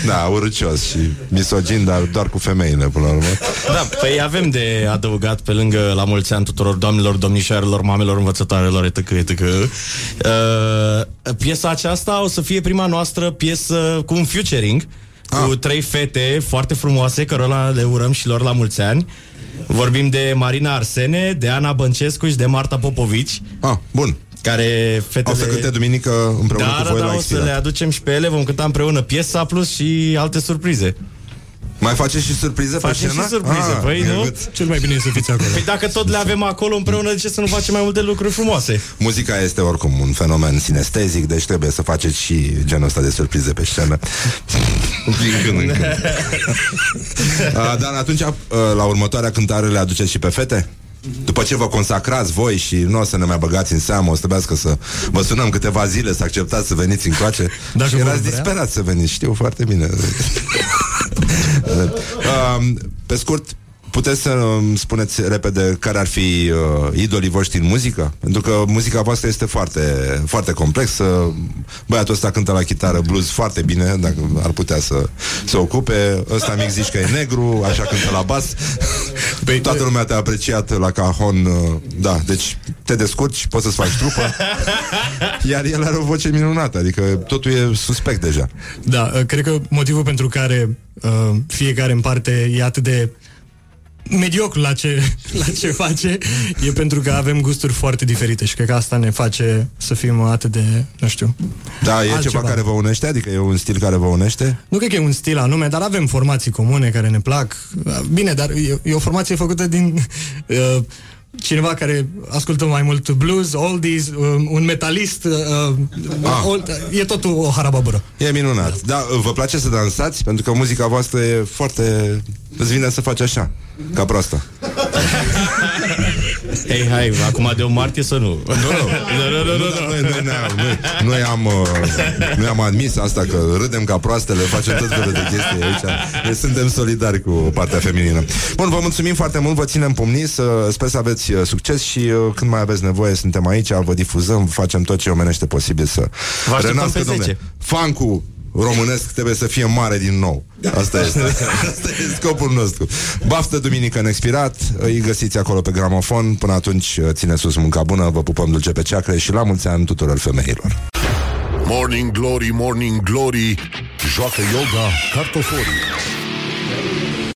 [SPEAKER 2] da, urâcios și misogin, dar doar cu femeile, până la urmă.
[SPEAKER 3] Da, păi avem de adăugat pe lângă la mulți ani tuturor doamnelor, domnișoarelor, mamelor, învățătoarelor, etc., etc. Uh, piesa aceasta o să fie prima noastră piesă cu un featuring,
[SPEAKER 2] Ah.
[SPEAKER 3] cu trei fete foarte frumoase, cărora le urăm și lor la mulți ani. Vorbim de Marina Arsene, de Ana Băncescu și de Marta Popovici,
[SPEAKER 2] Ah, bun.
[SPEAKER 3] Care fetele...
[SPEAKER 2] O să cânte duminică împreună
[SPEAKER 3] da,
[SPEAKER 2] cu
[SPEAKER 3] da,
[SPEAKER 2] voi
[SPEAKER 3] da,
[SPEAKER 2] la
[SPEAKER 3] o să
[SPEAKER 2] expirat.
[SPEAKER 3] le aducem și pe ele, vom cânta împreună piesa plus și alte surprize.
[SPEAKER 2] Mai faceți și surprize
[SPEAKER 3] Facem
[SPEAKER 2] pe scenă?
[SPEAKER 3] și surprize, păi,
[SPEAKER 2] e
[SPEAKER 3] nu?
[SPEAKER 2] good.
[SPEAKER 9] Cel mai bine e să fiți acolo.
[SPEAKER 3] Păi dacă tot le avem acolo împreună, de ce să nu facem mai multe lucruri frumoase?
[SPEAKER 2] Muzica este oricum un fenomen sinestezic, deci trebuie să faceți și genul ăsta de surprize pe scenă. Din când în când. A, dar atunci, a, la următoarea cântare le aduceți și pe fete? După ce vă consacrați voi și nu o să ne mai băgați în seamă, o să trebuiască să vă sunăm câteva zile să acceptați să veniți încoace.
[SPEAKER 9] Dacă
[SPEAKER 2] și
[SPEAKER 9] vor
[SPEAKER 2] erați
[SPEAKER 9] vrea.
[SPEAKER 2] disperați să veniți, știu foarte bine. Um, pe scurt, puteți să um, spuneți repede care ar fi uh, idolii voștri în muzică? Pentru că muzica voastră este foarte, foarte complexă. Băiatul ăsta cântă la chitară blues foarte bine, dacă ar putea să se ocupe. Ăsta mic zici că e negru, așa cântă la bas.
[SPEAKER 9] Păi,
[SPEAKER 2] Toată lumea te-a apreciat la cajon. Uh, da, deci te descurci, poți să-ți faci trupă. Iar el are o voce minunată, adică totul e suspect deja.
[SPEAKER 9] Da, uh, cred că motivul pentru care uh, fiecare în parte e atât de mediocru la ce, la ce face e pentru că avem gusturi foarte diferite și cred că asta ne face să fim atât de, nu știu.
[SPEAKER 2] Da, e
[SPEAKER 9] Altceva.
[SPEAKER 2] ceva care vă unește? Adică e un stil care vă unește?
[SPEAKER 9] Nu cred că e un stil anume, dar avem formații comune care ne plac. Uh, Bine, dar e, e o formație făcută din uh, cineva care ascultă mai mult blues, oldies, uh, un metalist, uh,
[SPEAKER 2] Ah.
[SPEAKER 9] old, e totul o harababură.
[SPEAKER 2] E minunat. Da, vă place să dansați? Pentru că muzica voastră e foarte... Îți vine să faci așa, ca proasta.
[SPEAKER 3] Hei, hai, acum de o martie să nu.
[SPEAKER 2] Nu, nu, nu, nu, nu, noi, noi, ne-am, noi, noi, am, uh, noi am admis asta că râdem ca proastele, facem tot felul de chestii aici. Deci suntem solidari cu partea feminină. Bun, vă mulțumim foarte mult, vă ținem pumnii, să, sper să aveți uh, succes și uh, când mai aveți nevoie, suntem aici, vă difuzăm, facem tot ce omenește posibil să
[SPEAKER 3] Vă așteptăm
[SPEAKER 2] renască,
[SPEAKER 3] pe
[SPEAKER 2] domne.
[SPEAKER 3] 10.
[SPEAKER 2] Funk-ul românesc trebuie să fie mare din nou. Asta este. Asta e scopul nostru. Baftă duminică neexpirat, îi găsiți acolo pe gramofon. Până atunci, ține sus munca bună, vă pupăm dulce pe ceacre și la mulți ani tuturor femeilor.
[SPEAKER 4] Morning Glory, Morning Glory joacă yoga cartoforii.